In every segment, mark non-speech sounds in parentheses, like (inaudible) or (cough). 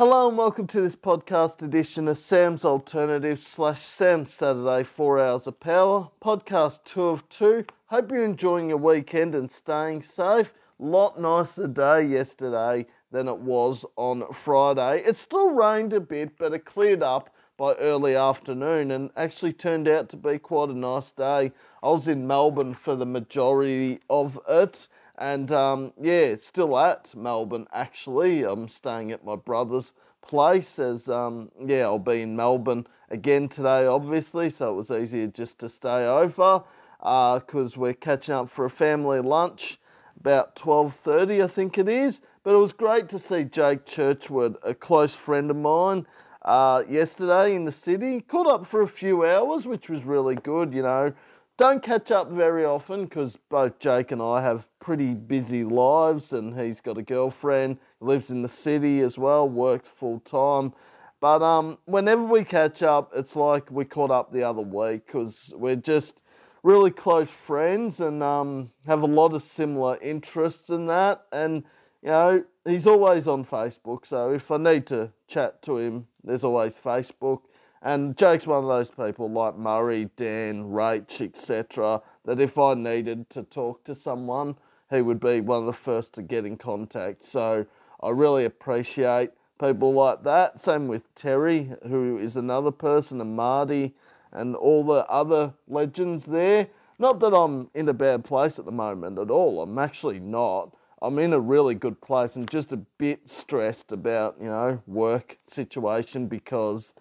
Hello and welcome to this podcast edition of Sam's Alternative slash Sam Saturday, four hours of power, podcast two of two. Hope you're enjoying your weekend and staying safe. Lot nicer day yesterday than it was on Friday. It still rained a bit, but it cleared up by early afternoon and actually turned out to be quite a nice day. I was in Melbourne for the majority of it and um, yeah, still at Melbourne actually. I'm staying at my brother's place as um, yeah, I'll be in Melbourne again today, obviously. So it was easier just to stay over because uh, we're catching up for a family lunch about 12:30, I think it is. But it was great to see Jake Churchwood, a close friend of mine. Uh, yesterday in the city, caught up for a few hours, which was really good. You know, don't catch up very often because both Jake and I have pretty busy lives, and he's got a girlfriend, lives in the city as well, works full time. But um, whenever we catch up, it's like we caught up the other week because we're just really close friends and um, have a lot of similar interests in that. And you know, he's always on Facebook, so if I need to chat to him, there's always Facebook. And Jake's one of those people like Murray, Dan, Rach, etc., that if I needed to talk to someone, he would be one of the first to get in contact. So I really appreciate people like that. Same with Terry, who is another person, and Marty, and all the other legends there. Not that I'm in a bad place at the moment at all. I'm actually not. I'm in a really good place. I'm just a bit stressed about, you know, work situation because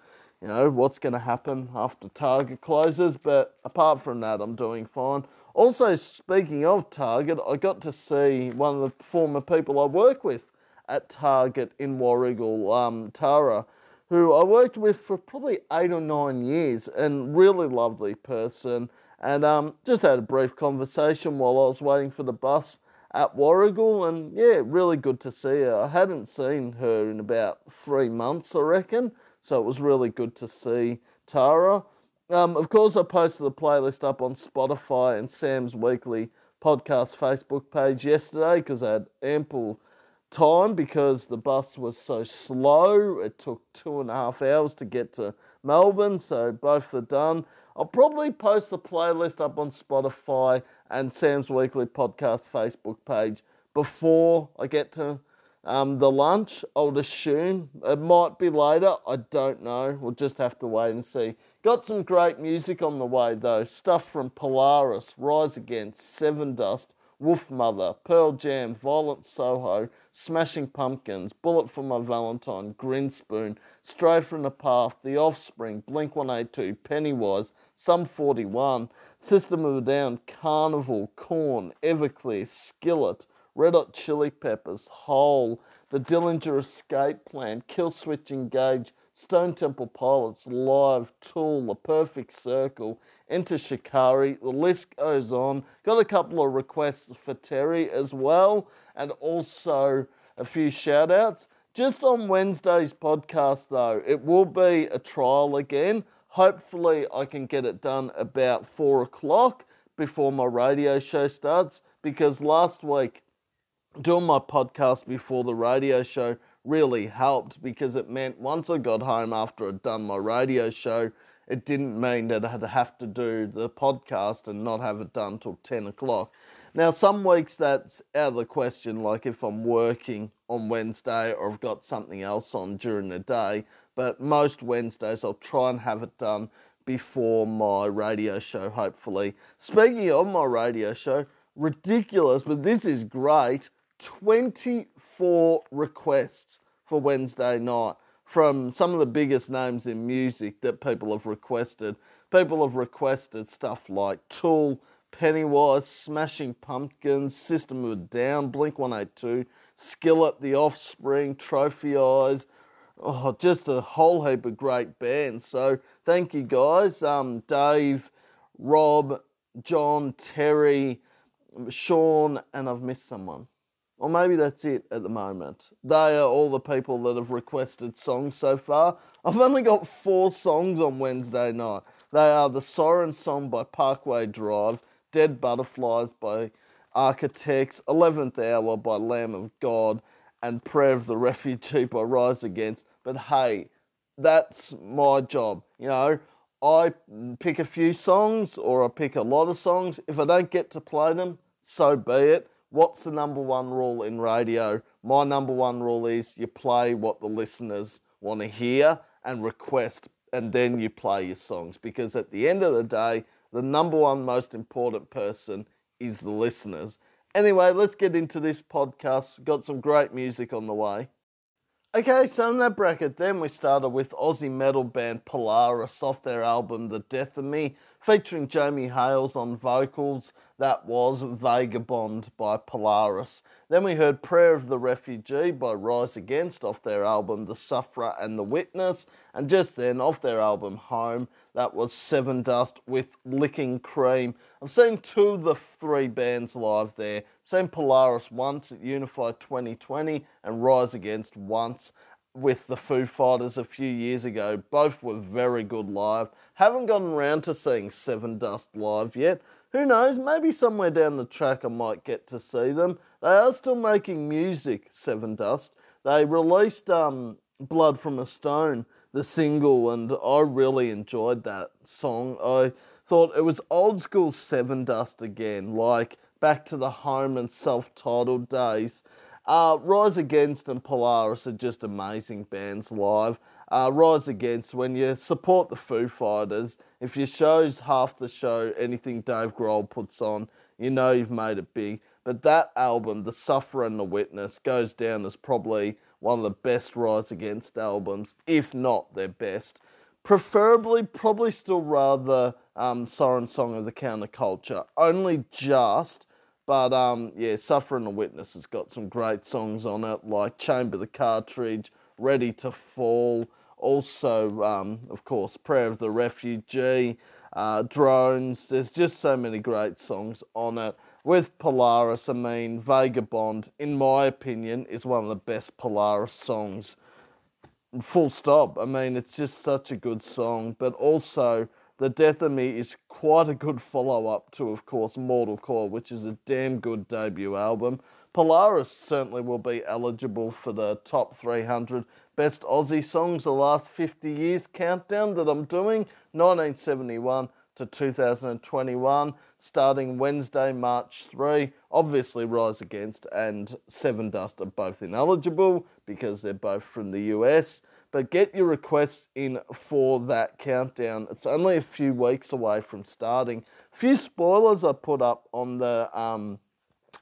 you know, what's going to happen after Target closes. But apart from that, I'm doing fine. Also, speaking of Target, I got to see one of the former people I work with at Target in Warragul, um, Tara, who I worked with for probably eight or nine years, and really lovely person. And um, just had a brief conversation while I was waiting for the bus at Warragul, and yeah, really good to see her. I hadn't seen her in about three months, I reckon. So it was really good to see Tara. Um, of course, I posted the playlist up on Spotify and Sam's Weekly Podcast Facebook page yesterday because I had ample time because the bus was so slow. It took two and a half hours to get to Melbourne, so both are done. I'll probably post the playlist up on Spotify and Sam's Weekly Podcast Facebook page before I get to um, the lunch, I would assume. It might be later, I don't know. We'll just have to wait and see. Got some great music on the way though. Stuff from Polaris, Rise Against, Sevendust, Wolfmother, Pearl Jam, Violent Soho, Smashing Pumpkins, Bullet for My Valentine, Grinspoon, Stray from the Path, The Offspring, Blink 182, Pennywise, Sum 41, System of a Down, Karnivool, Korn, Everclear, Skillet, Red Hot Chili Peppers, Hole, The Dillinger Escape Plan, Killswitch Engage, Stone Temple Pilots, Live, Tool, The Perfect Circle, Enter Shikari, the list goes on. Got a couple of requests for Terry as well, and also a few shout outs. Just on Wednesday's podcast, though, it will be a trial again. Hopefully, I can get it done about four o'clock before my radio show starts because last week doing my podcast before the radio show really helped because it meant once I got home after I'd done my radio show, it didn't mean that I'd have to do the podcast and not have it done till 10 o'clock. Now, some weeks that's out of the question, like if I'm working on Wednesday or I've got something else on during the day, but most Wednesdays I'll try and have it done before my radio show, hopefully. Speaking of my radio show, ridiculous, but this is great. 24 requests for Wednesday night from some of the biggest names in music that people have requested. People have requested stuff like Tool, Pennywise, Smashing Pumpkins, System of a Down, Blink 182, Skillet, The Offspring, Trophy Eyes. Oh, just a whole heap of great bands. So thank you guys. Um, Dave, Rob, John, Terry, Sean, and I've missed someone. Or maybe that's it at the moment. They are all the people that have requested songs so far. I've only got four songs on Wednesday night. They are The Siren Song by Parkway Drive, Dead Butterflies by Architects, 11th Hour by Lamb of God, and Prayer of the Refugee by Rise Against. But hey, that's my job. You know, I pick a few songs or I pick a lot of songs. If I don't get to play them, so be it. What's the number one rule in radio? My number one rule is you play what the listeners want to hear and request, and then you play your songs. Because at the end of the day, the number one most important person is the listeners. Anyway, let's get into this podcast. Got some great music on the way. Okay, so in that bracket, then we started with Aussie metal band Polaris off their album The Death of Me, featuring Jamie Hails on vocals. That was Vagabond by Polaris. Then we heard Prayer of the Refugee by Rise Against off their album The Sufferer and the Witness. And just then, off their album Home, that was Sevendust with Licking Cream. I've seen two of the three bands live there. Seen Polaris once at Unify 2020 and Rise Against once with the Foo Fighters a few years ago. Both were very good live. Haven't gotten around to seeing Sevendust live yet. Who knows? Maybe somewhere down the track I might get to see them. They are still making music, Sevendust. They released um, Blood from a Stone the single, and I really enjoyed that song. I thought it was old school Sevendust again, like back to the home and self titled days. Uh, Rise Against and Polaris are just amazing bands live. Uh, Rise Against, when you support the Foo Fighters, if your show's half the show, anything Dave Grohl puts on, you know you've made it big. But that album, The Sufferer and the Witness, goes down as probably one of the best Rise Against albums, if not their best. Preferably, probably still rather um, Siren Song of the Counterculture. Only just, but um, yeah, Suffer and the Witness has got some great songs on it, like Chamber the Cartridge, Ready to Fall. Also, um, of course, Prayer of the Refugee, uh, Drones. There's just so many great songs on it with Polaris, I mean, Vagabond, in my opinion, is one of the best Polaris songs. Full stop. I mean, it's just such a good song, but also The Death of Me is quite a good follow up to, of course, Mortal Coil, which is a damn good debut album. Polaris certainly will be eligible for the top 300 best Aussie songs the last 50 years countdown that I'm doing, 1971 to 2021 starting Wednesday, March 3. Obviously, Rise Against and Sevendust are both ineligible because they're both from the US. But get your requests in for that countdown. It's only a few weeks away from starting. A few spoilers I put up on the um,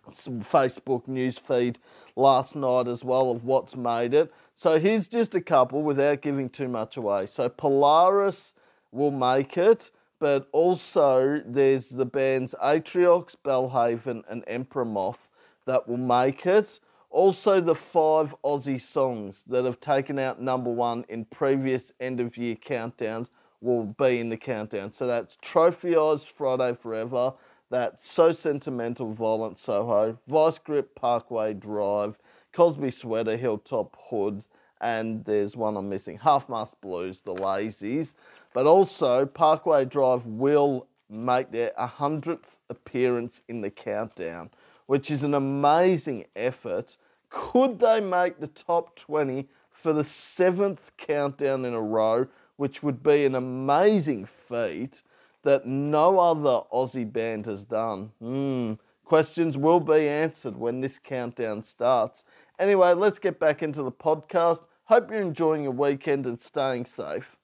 Facebook news feed last night as well of what's made it. So here's just a couple without giving too much away. So Polaris will make it but also there's the bands Atriox, Belle Haven, and Emperor Moth that will make it. Also, the five Aussie songs that have taken out number one in previous end of year countdowns will be in the countdown. So that's Trophy Eyes, Friday Forever, that's So Sentimental, Violent Soho, Vice Grip, Parkway Drive, Cosby Sweater, Hilltop Hoods, and there's one I'm missing Half Mast Blues, The Lazies. But also, Parkway Drive will make their 100th appearance in the countdown, which is an amazing effort. Could they make the top 20 for the seventh countdown in a row, which would be an amazing feat that no other Aussie band has done? Hmm. Questions will be answered when this countdown starts. Anyway, let's get back into the podcast. Hope you're enjoying your weekend and staying safe.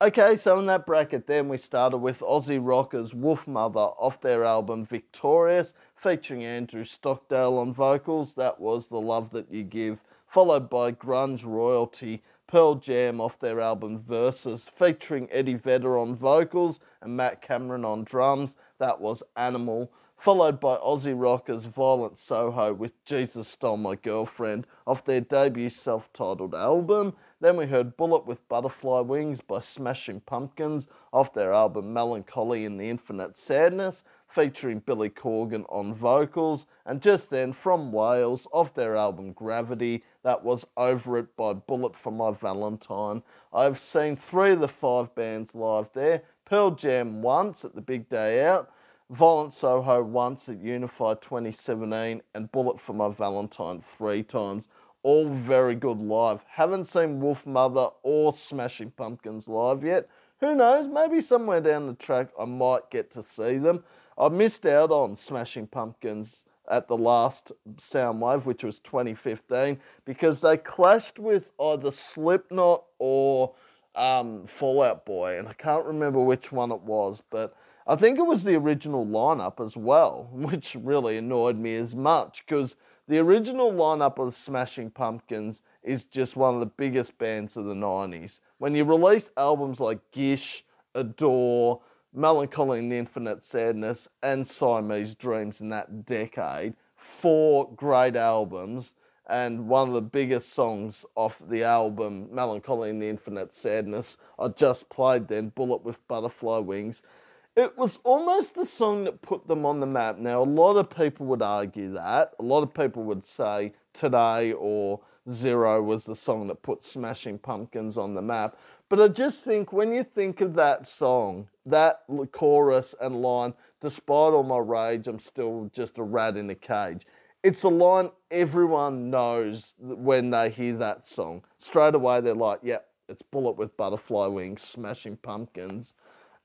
Okay, so in that bracket, then we started with Aussie rockers Wolfmother off their album Victorious, featuring Andrew Stockdale on vocals. That was The Love That You Give, followed by Grunge Royalty Pearl Jam off their album Versus, featuring Eddie Vedder on vocals and Matt Cameron on drums. That was Animal followed by Aussie rockers Violent Soho with Jesus Stole My Girlfriend off their debut self titled album. Then we heard Bullet with Butterfly Wings by Smashing Pumpkins off their album Mellon Collie in the Infinite Sadness, featuring Billy Corgan on vocals. And just then, from Wales, off their album Gravity, that was Over It by Bullet for My Valentine. I've seen three of the five bands live there Pearl Jam once at the Big Day Out. Violent Soho once at Unify 2017 and Bullet for My Valentine three times. all very good live. Haven't seen Wolfmother or Smashing Pumpkins live yet. Who knows? Maybe somewhere down the track I might get to see them. I missed out on Smashing Pumpkins at the last Soundwave, which was 2015, because they clashed with either Slipknot or um, Fall Out Boy, and I can't remember which one it was, but I think it was the original lineup as well, (laughs) which really annoyed me as much because the original lineup of Smashing Pumpkins is just one of the biggest bands of the 90s. When you release albums like Gish, Adore, Mellon Collie and the Infinite Sadness, and Siamese Dreams in that decade, four great albums, and one of the biggest songs off the album, Mellon Collie and the Infinite Sadness, I just played then, Bullet with Butterfly Wings. It was almost the song that put them on the map. Now, a lot of people would argue that. A lot of people would say Today or Zero was the song that put Smashing Pumpkins on the map. But I just think when you think of that song, that chorus and line, despite all my rage, I'm still just a rat in a cage. It's a line everyone knows when they hear that song. Straight away, they're like, yeah, it's Bullet with Butterfly Wings, Smashing Pumpkins.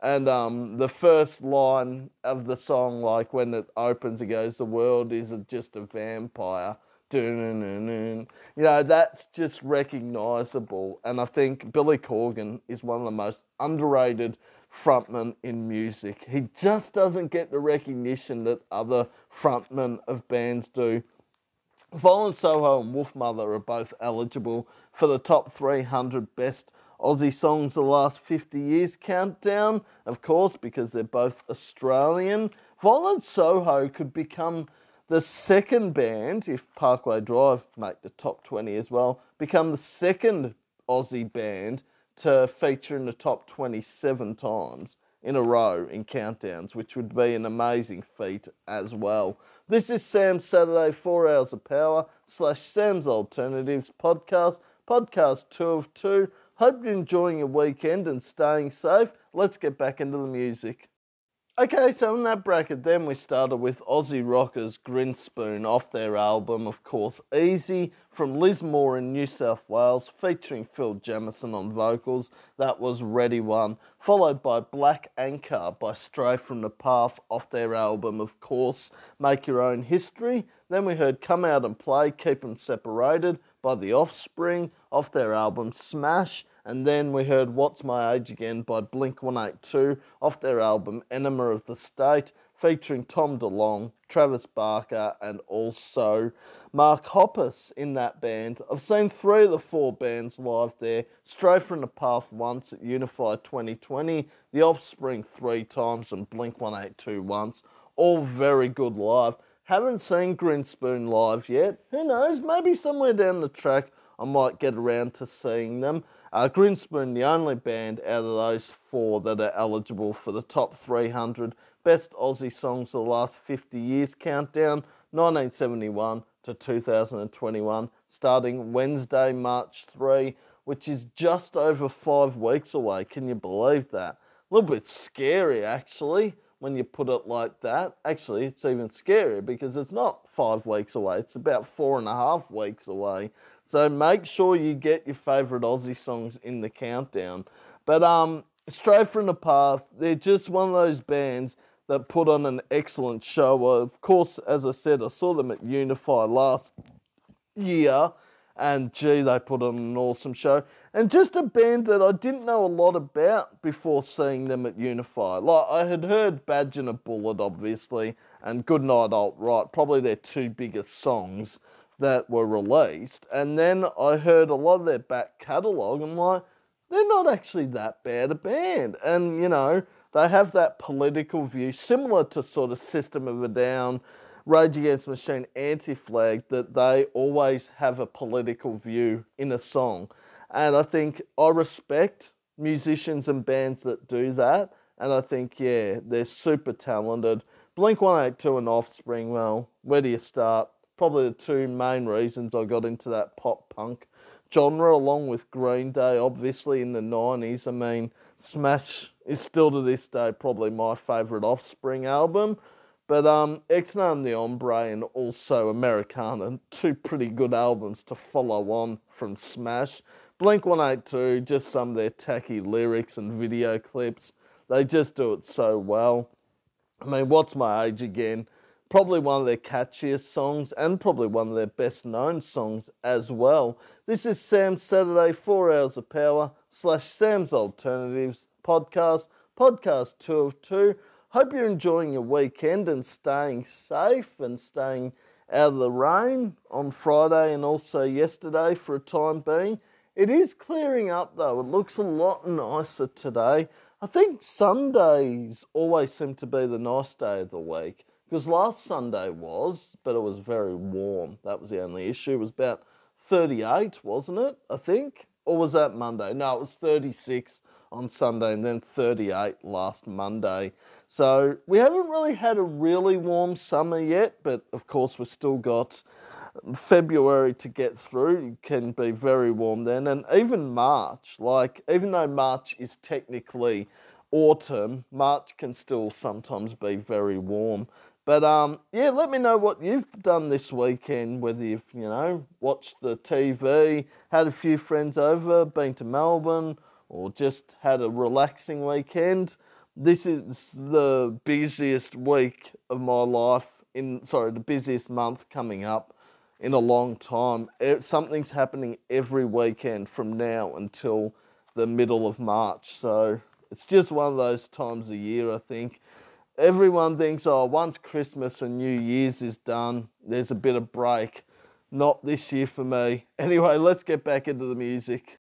And um, the first line of the song, like when it opens, it goes, The world is just a vampire. You know, that's just recognisable. And I think Billy Corgan is one of the most underrated frontmen in music. He just doesn't get the recognition that other frontmen of bands do. Violent Soho and Wolfmother are both eligible for the top 300 best Aussie songs the last 50 years countdown, of course, because they're both Australian. Violent Soho could become the second band, if Parkway Drive make the top 20 as well, become the second Aussie band to feature in the top 27 times in a row in countdowns, which would be an amazing feat as well. This is Sam's Saturday 4 Hours of Power slash Sam's Alternatives podcast, podcast 2 of 2. Hope you're enjoying your weekend and staying safe. Let's get back into the music. Okay, so in that bracket, then we started with Aussie rockers Grinspoon off their album, of course, Easy from Lismore in New South Wales, featuring Phil Jamieson on vocals. That was Ready One, followed by Black Anchor by Stray from the Path off their album, of course, Make Your Own History. Then we heard Come Out and Play, Keep 'em Separated by The Offspring off their album Smash. And then we heard What's My Age Again by Blink 182 off their album Enema of the State, featuring Tom DeLonge, Travis Barker, and also Mark Hoppus in that band. I've seen three of the four bands live there Stray from the Path once at Unify 2020, The Offspring three times, and Blink 182 once. All very good live. Haven't seen Grinspoon live yet. Who knows? Maybe somewhere down the track I might get around to seeing them. Uh, Grinspoon, the only band out of those four that are eligible for the top 300 best Aussie songs of the last 50 years countdown, 1971 to 2021, starting Wednesday, March 3, which is just over five weeks away. Can you believe that? A little bit scary, actually, when you put it like that. Actually, it's even scarier because it's not five weeks away, it's about four and a half weeks away. So make sure you get your favourite Aussie songs in the countdown. But um, Stray from the Path, they're just one of those bands that put on an excellent show. Of course, as I said, I saw them at Unify last year, and gee, they put on an awesome show. And just a band that I didn't know a lot about before seeing them at Unify. Like I had heard Badge and a Bullet, obviously, and Goodnight Alt Right, probably their two biggest songs that were released, and then I heard a lot of their back catalogue. I'm like, they're not actually that bad a band, and you know they have that political view similar to sort of System of a Down, Rage Against the Machine, Anti Flag that they always have a political view in a song, and I think I respect musicians and bands that do that, and I think yeah they're super talented. Blink 182 and Offspring, well, where do you start? Probably the two main reasons I got into that pop punk genre, along with Green Day, obviously in the 90s. I mean, Smash is still to this day probably my favourite Offspring album. But um, Ixnay on the Hombre and also Americana, two pretty good albums to follow on from Smash. Blink 182, just some of their tacky lyrics and video clips. They just do it so well. I mean, What's My Age Again? Probably one of their catchiest songs and probably one of their best known songs as well. This is Sam's Saturday 4 Hours of Power slash Sam's Alternatives podcast, podcast 2 of 2. Hope you're enjoying your weekend and staying safe and staying out of the rain on Friday and also yesterday for a time being. It is clearing up though, it looks a lot nicer today. I think Sundays always seem to be the nice day of the week because last Sunday was, but it was very warm. That was the only issue. It was about 38, wasn't it? I think. Or was that Monday? No, it was 36 on Sunday and then 38 last Monday. So we haven't really had a really warm summer yet, but of course we've still got February to get through. It can be very warm then, and even March. Like even though March is technically autumn, March can still sometimes be very warm. But um, yeah, let me know what you've done this weekend. Whether you've you know watched the TV, had a few friends over, been to Melbourne, or just had a relaxing weekend this is the busiest week of my life in sorry the busiest month coming up in a long time something's happening every weekend from now until the middle of march so it's just one of those times a year i think everyone thinks oh once christmas and new year's is done there's a bit of break. Not this year for me. (laughs) Anyway let's get back into the music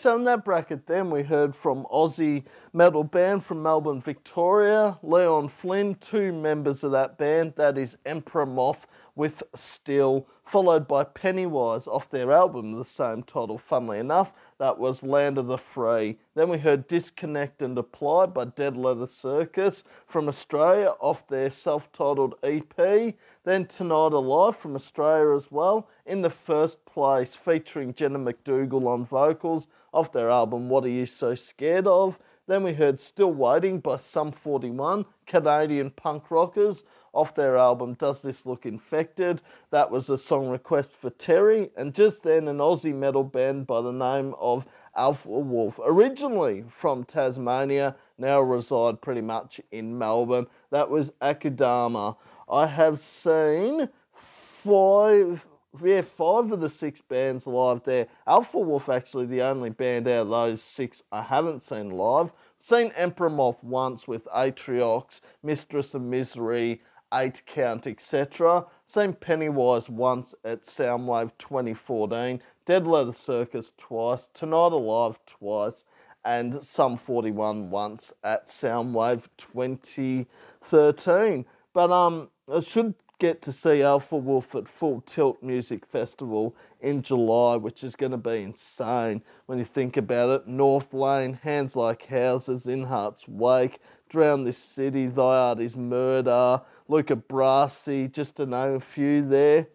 So in that bracket, then we heard from Aussie metal band from Melbourne, Victoria, Leon Flynn, two members of that band. That is Emperor Moth with Still, followed by Pennywise off their album, the same title, funnily enough. That was Land of the Free. Then we heard Disconnect and Apply by Dead Leather Circus from Australia off their self titled EP. Then Tonight Alive from Australia as well, in the first place, featuring Jenna McDougall on vocals off their album What Are You So Scared Of? Then we heard Still Waiting by Sum 41, Canadian punk rockers off their album Does This Look Infected? That was a song request for Terry, and just then an Aussie metal band by the name of Alpha Wolf, originally from Tasmania, now reside pretty much in Melbourne. That was Akudama. I have seen five yeah, five of the six bands live there. Alpha Wolf actually the only band out of those six I haven't seen live. Seen Emperor Moth once with Atriox, Mistress of Misery, eight count, etc. Same Pennywise once at Soundwave 2014, Dead Leather Circus twice, Tonight Alive twice, and Sum 41 once at Soundwave 2013. But um, I should get to see Alpha Wolf at Full Tilt Music Festival in July, which is going to be insane when you think about it. North Lane, Hands Like Houses, In Heart's Wake, Drown This City, Thy Art Is Murder, Luca Brasi, just to name a few there.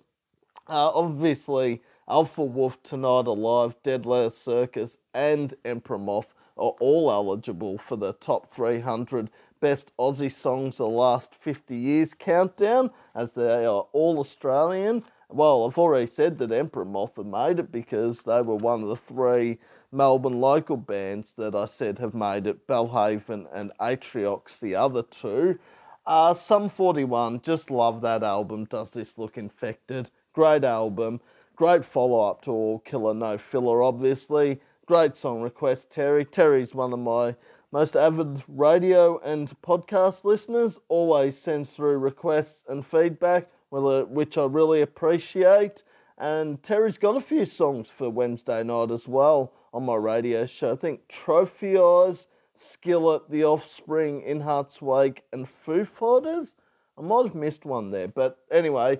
Uh, obviously, Alpha Wolf, Tonight Alive, Dead Leather Circus, and Emperor Moth are all eligible for the top 300 best Aussie songs of the last 50 years countdown, as they are all Australian. Well, I've already said that Emperor Moth have made it because they were one of the three Melbourne local bands that I said have made it. Belle Haven and Atriox, the other two. Uh, Sum 41, just love that album. Does This Look Infected? Great album. Great follow up to All Killer No Filler, obviously. Great song request, Terry. Terry's one of my most avid radio and podcast listeners always sends through requests and feedback, which I really appreciate. And Terry's got a few songs for Wednesday night as well on my radio show. I think Trophy Eyes, Skillet, The Offspring, In Heart's Wake, and Foo Fighters. I might have missed one there, but anyway,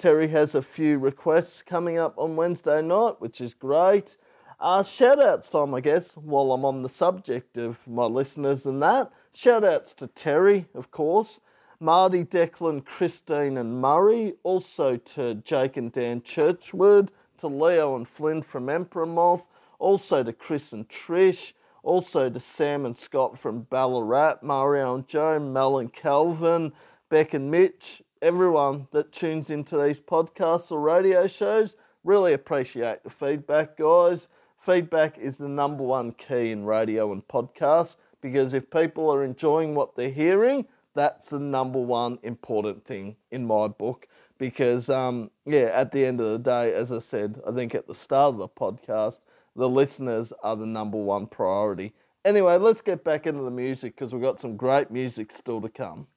Terry has a few requests coming up on Wednesday night, which is great. Uh, shout outs time, I guess, while I'm on the subject of my listeners and that. Shout outs to Terry, of course, Marty, Declan, Christine, and Murray. Also to Jake and Dan Churchwood, to Leo and Flynn from Emperor Moth. Also to Chris and Trish. Also to Sam and Scott from Ballarat, Mario and Joe, Mel and Calvin, Beck and Mitch, everyone that tunes into these podcasts or radio shows. Really appreciate the feedback, guys. Feedback is the number one key in radio and podcasts because if people are enjoying what they're hearing, that's the number one important thing in my book. Because, um, yeah, at the end of the day, as I said, I think at the start of the podcast, the listeners are the number one priority. Anyway, let's get back into the music because we've got some great music still to come.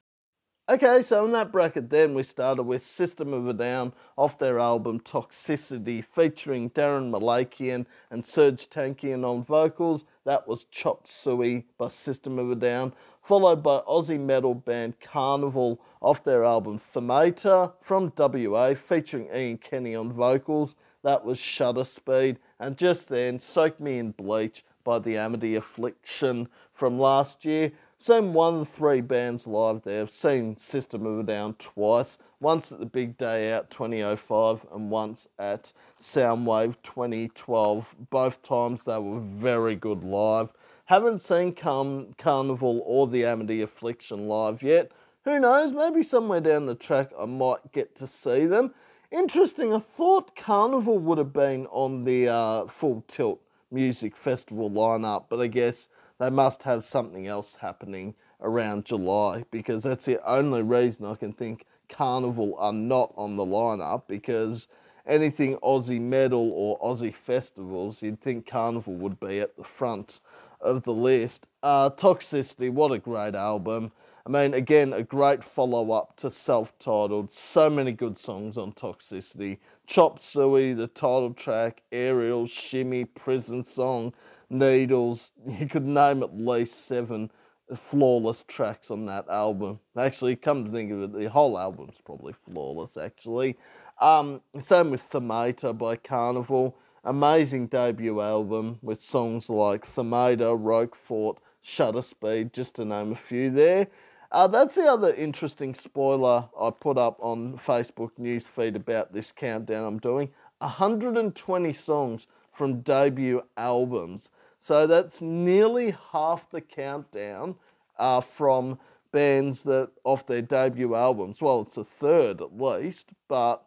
Okay, so in that bracket, then we started with System of a Down off their album Toxicity, featuring Daron Malakian and Serj Tankian on vocals. That was Chop Suey by System of a Down, followed by Aussie metal band Karnivool off their album Themata from WA, featuring Ian Kenny on vocals. That was Shutter Speed, and just then, Soak Me in Bleach by the Amity Affliction from last year. Seen one of the three bands live there. I've seen System of a Down twice. Once at the Big Day Out 2005 and once at Soundwave 2012. Both times they were very good live. Haven't seen Car- Karnivool or the Amity Affliction live yet. Who knows? Maybe somewhere down the track I might get to see them. Interesting. I thought Karnivool would have been on the uh, Full Tilt Music Festival lineup, but I guess they must have something else happening around July because that's the only reason I can think Karnivool are not on the lineup because anything Aussie metal or Aussie festivals, you'd think Karnivool would be at the front of the list. Uh, Toxicity, what a great album. I mean, again, a great follow up to self titled. So many good songs on Toxicity. Chop Suey, the title track, Aerial, Shimmy, Prison Song, Needles. (laughs) You could name at least seven flawless tracks on that album. Actually, come to think of it, the whole album's probably flawless, actually. Um, same with Themata by Karnivool. Amazing debut album with songs like Themata, Roquefort, Shutter Speed, just to name a few there. Uh, that's the other interesting spoiler I put up on Facebook newsfeed about this countdown I'm doing. 120 songs from debut albums. So that's nearly half the countdown uh, from bands that off their debut albums. Well, it's a third at least, but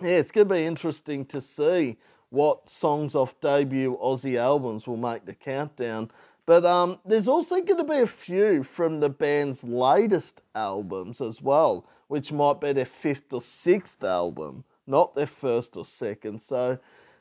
yeah, it's going to be interesting to see what songs off debut Aussie albums will make the countdown. But um, there's also going to be a few from the band's latest albums as well, which might be their fifth or sixth album, not their first or second. So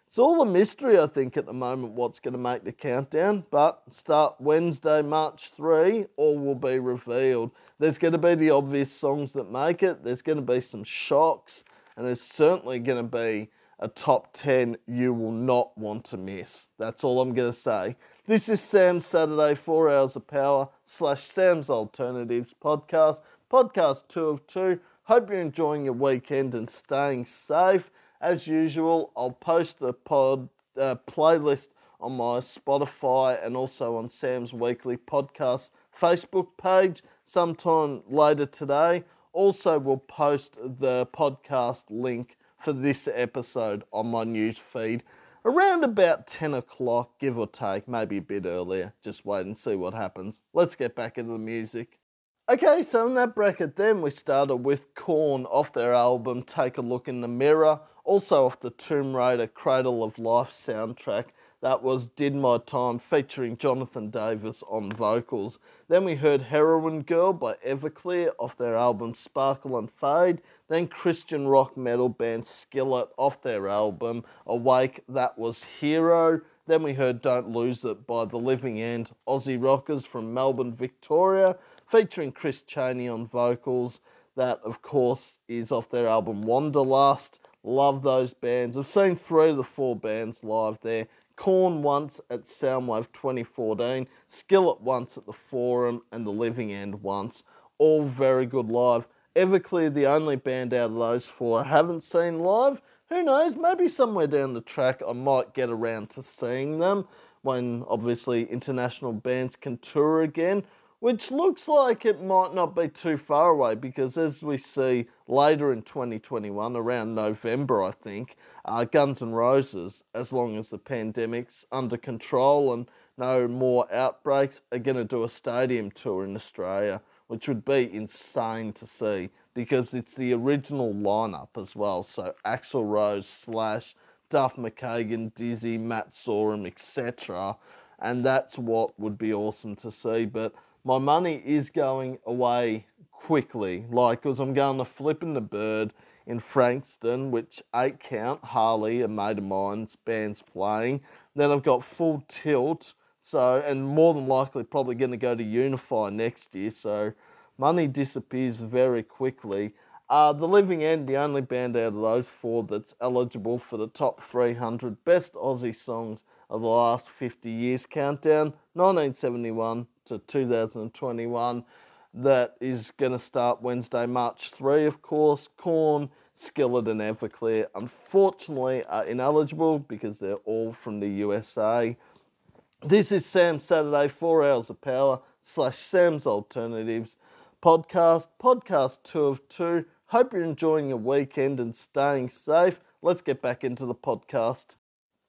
it's all a mystery, I think, at the moment, what's going to make the countdown. But start Wednesday, March 3, all will be revealed. There's going to be the obvious songs that make it, there's going to be some shocks, and there's certainly going to be a top 10 you will not want to miss. That's all I'm going to say. This is Sam's Saturday 4 Hours of Power slash Sam's Alternatives podcast, podcast 2 of 2. Hope you're enjoying your weekend and staying safe. As usual, I'll post the pod uh, playlist on my Spotify and also on Sam's Weekly Podcast Facebook page sometime later today. Also, we'll post the podcast link for this episode on my news feed around about 10 o'clock, give or take, maybe a bit earlier. Just wait and see what happens. Let's get back into the music. Okay, so in that bracket, then we started with Korn off their album Take a Look in the Mirror, also off the Tomb Raider Cradle of Life soundtrack. That was Did My Time featuring Jonathan Davis on vocals. Then we heard Heroin Girl by Everclear off their album Sparkle and Fade. Then Christian rock metal band Skillet off their album Awake, that was Hero. Then we heard Don't Lose It by The Living End, Aussie rockers from Melbourne, Victoria featuring Chris Cheney on vocals. That, of course, is off their album Wanderlust. Love those bands. I've seen three of the four bands live there. Korn once at Soundwave 2014, Skillet once at the Forum, and The Living End once. All very good live. Everclear, the only band out of those four I haven't seen live. Who knows? Maybe somewhere down the track I might get around to seeing them when obviously international bands can tour again which looks like it might not be too far away because as we see later in 2021, around November, I think, uh, Guns N' Roses, as long as the pandemic's under control and no more outbreaks, are going to do a stadium tour in Australia, which would be insane to see because it's the original lineup as well. So Axl Rose, Slash, Duff McKagan, Dizzy, Matt Sorum, etc. And that's what would be awesome to see. But my money is going away quickly. Like, because I'm going to Flipping the Bird in Frankston, which eight count, Harley, a mate of mine's band's playing. Then I've got Full Tilt, so, and more than likely probably going to go to Unify next year, so money disappears very quickly. Uh, the Living End, the only band out of those four that's eligible for the top 300 best Aussie songs of the last 50 years countdown, 1971 to 2021. That is going to start Wednesday, March 3, of course. Korn, Skillet, and Everclear, unfortunately, are ineligible because they're all from the USA. This is Sam's Saturday, 4 Hours of Power, slash Sam's Alternatives podcast, podcast 2 of 2. Hope you're enjoying your weekend and staying safe. Let's get back into the podcast.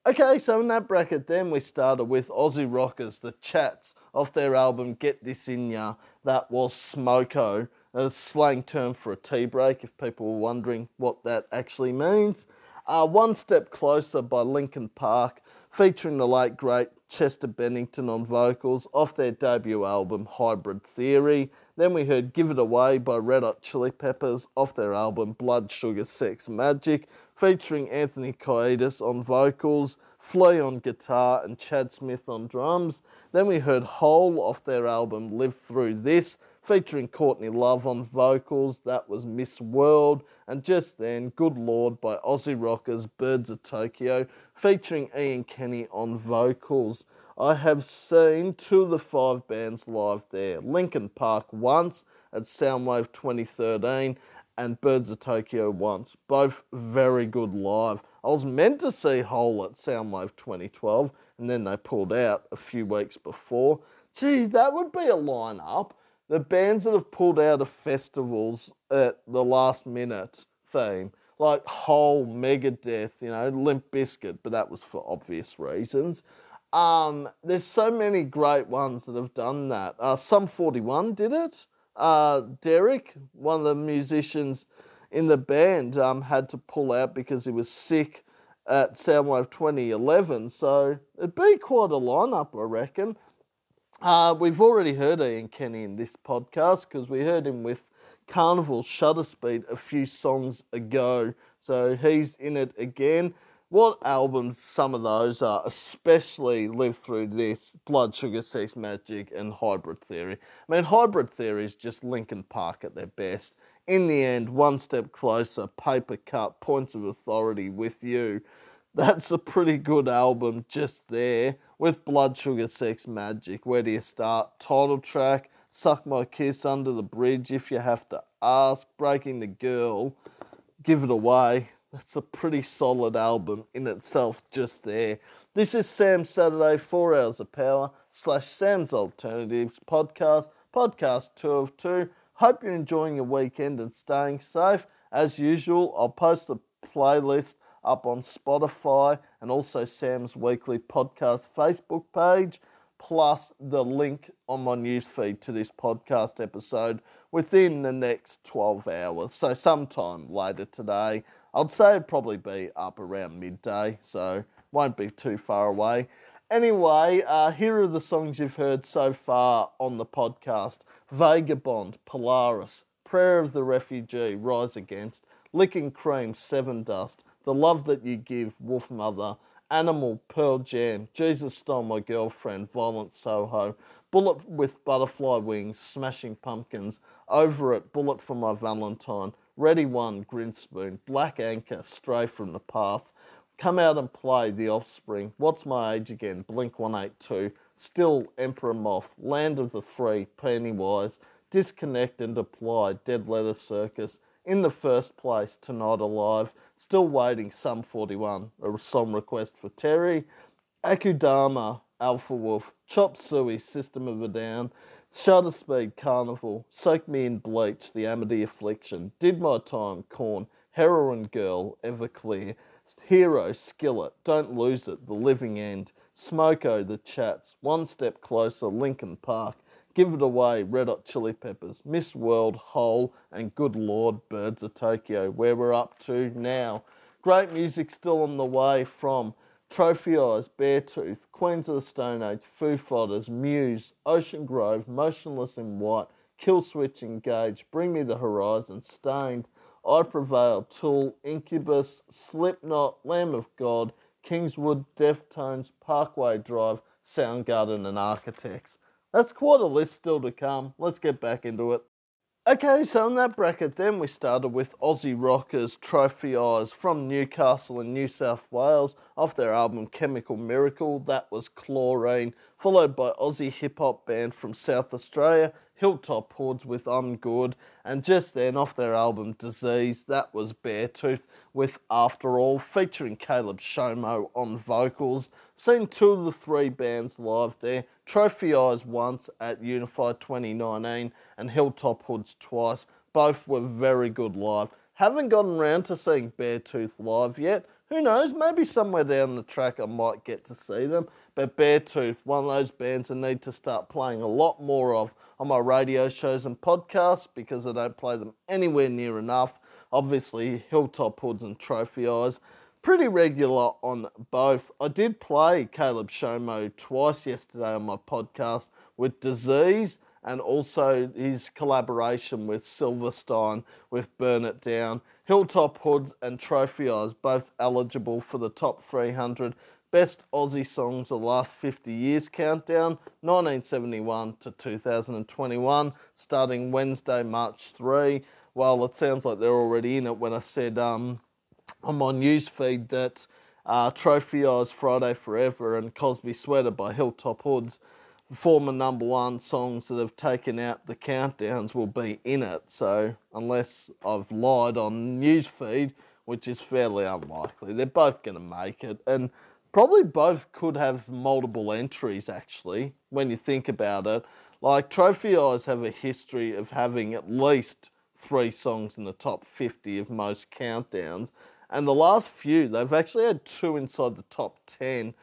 Okay, so in that bracket, then we started with Aussie Rockers, the Chats, off their album Get This In Ya. That was Smoko, a slang term for a tea break, if people were wondering what that actually means. Uh, One Step Closer by Linkin Park, featuring the late great Chester Bennington on vocals, off their debut album Hybrid Theory. Then we heard Give It Away by Red Hot Chili Peppers, off their album Blood Sugar Sex Magik featuring Anthony Kiedis on vocals, Flea on guitar, and Chad Smith on drums. Then we heard Hole off their album Live Through This, featuring Courtney Love on vocals. That was Miss World. And just then, Good Lord by Aussie Rockers Birds of Tokyo, featuring Ian Kenny on vocals. I have seen two of the five bands live there Linkin Park once at Soundwave 2013 and Birds of Tokyo once. Both very good live. I was meant to see Hole at Soundwave 2012 and then they pulled out a few weeks before. Gee, that would be a lineup the bands that have pulled out of festivals at the last minute theme, like Hole, Megadeth, you know, Limp Bizkit, but that was for obvious reasons. Um, there's so many great ones that have done that. Uh, Sum 41 did it. Uh, Derek, one of the musicians in the band, um, had to pull out because he was sick at Soundwave 2011. So it'd be quite a lineup, I reckon. Uh, we've already heard Ian Kenny in this podcast because we heard him with Karnivool Shutter Speed a few songs ago. So he's in it again. What albums some of those are, especially Live Through This, Blood Sugar Sex Magik, and Hybrid Theory. I mean, Hybrid Theory is just Linkin Park at their best. In the end, one step closer, paper cut, points of authority with you. That's a pretty good album just there with Blood Sugar Sex Magik, Where do you start? Title track, Suck My Kiss Under the Bridge, if you have to ask, Breaking the Girl, Give It Away. That's a pretty solid album in itself, just there. This is Sam Saturday, 4 Hours of Power, slash Sam's Alternatives podcast, podcast 2 of 2. Hope you're enjoying your weekend and staying safe. As usual, I'll post the playlist up on Spotify and also Sam's Weekly Podcast Facebook page, plus the link on my newsfeed to this podcast episode within the next 12 hours. So, sometime later today, I'd say it'd probably be up around midday, so won't be too far away. Anyway, uh, here are the songs you've heard so far on the podcast Vagabond, Polaris, Prayer of the Refugee, Rise Against, Licking Cream, Sevendust, the Love That You Give, Wolfmother, Animal, Pearl Jam, Jesus Stole My Girlfriend, Violent Soho, Bullet with Butterfly Wings, Smashing Pumpkins, Over It, Bullet for My Valentine, Ready One, Grinspoon, Black Anchor, Stray from the Path, Come Out and Play, The Offspring, What's My Age Again, Blink 182, Still, Emperor Moth, Land of the Free, Pennywise, Disconnect and Apply, Dead Letter Circus, In the First Place, Tonight Alive, Still waiting, Sum 41, a song request for Terry. Akudama, Alpha Wolf. Chop Suey, System of a Down. Shutter Speed, Karnivool. Soak Me in Bleach, The Amity Affliction. Did My Time, Korn, Heroin Girl, Everclear. Hero, Skillet. Don't Lose It, The Living End. Smoko, oh, The Chats. One Step Closer, Linkin Park. Give It Away, Red Hot Chili Peppers, Miss World, Hole, and Good Lord, Birds of Tokyo, where we're up to now. Great music still on the way from Trophy Eyes, Beartooth, Queens of the Stone Age, Foo Fighters, Muse, Ocean Grove, Motionless in White, Killswitch Engage, Bring Me the Horizon, Staind, I Prevail, Tool, Incubus, Slipknot, Lamb of God, Kingswood, Deftones, Parkway Drive, Soundgarden, and Architects. That's quite a list still to come. Let's get back into it. Okay, so in that bracket, then we started with Aussie rockers Trophy Eyes from Newcastle in New South Wales off their album Chemical Miracle. That was Chlorine, followed by Aussie hip hop band from South Australia Hilltop Hoods with I'm Good, and just then off their album Disease, that was Beartooth with After All, featuring Caleb Shomo on vocals. Seen two of the three bands live there, Trophy Eyes once at Unify 2019 and Hilltop Hoods twice. Both were very good live. Haven't gotten around to seeing Beartooth live yet. Who knows? Maybe somewhere down the track I might get to see them. But Beartooth, one of those bands I need to start playing a lot more of on my radio shows and podcasts because I don't play them anywhere near enough. Obviously, Hilltop Hoods and Trophy Eyes, pretty regular on both. I did play Caleb Shomo twice yesterday on my podcast with Disease and also his collaboration with Silverstein with Burn It Down. Hilltop Hoods and Trophy Eyes both eligible for the top 300 Best Aussie Songs of the Last 50 Years Countdown, 1971 to 2021, starting Wednesday, March 3. Well, it sounds like they're already in it when I said um, on my newsfeed that uh, Trophy Eyes Friday Forever and Cosby Sweater by Hilltop Hoods, former number one songs that have taken out the countdowns, will be in it. So, unless I've lied on newsfeed, which is fairly unlikely, they're both going to make it. And probably both could have multiple entries, actually, when you think about it. Like, Trophy Eyes have a history of having at least three songs in the top 50 of most countdowns. And the last few, they've actually had two inside the top 10.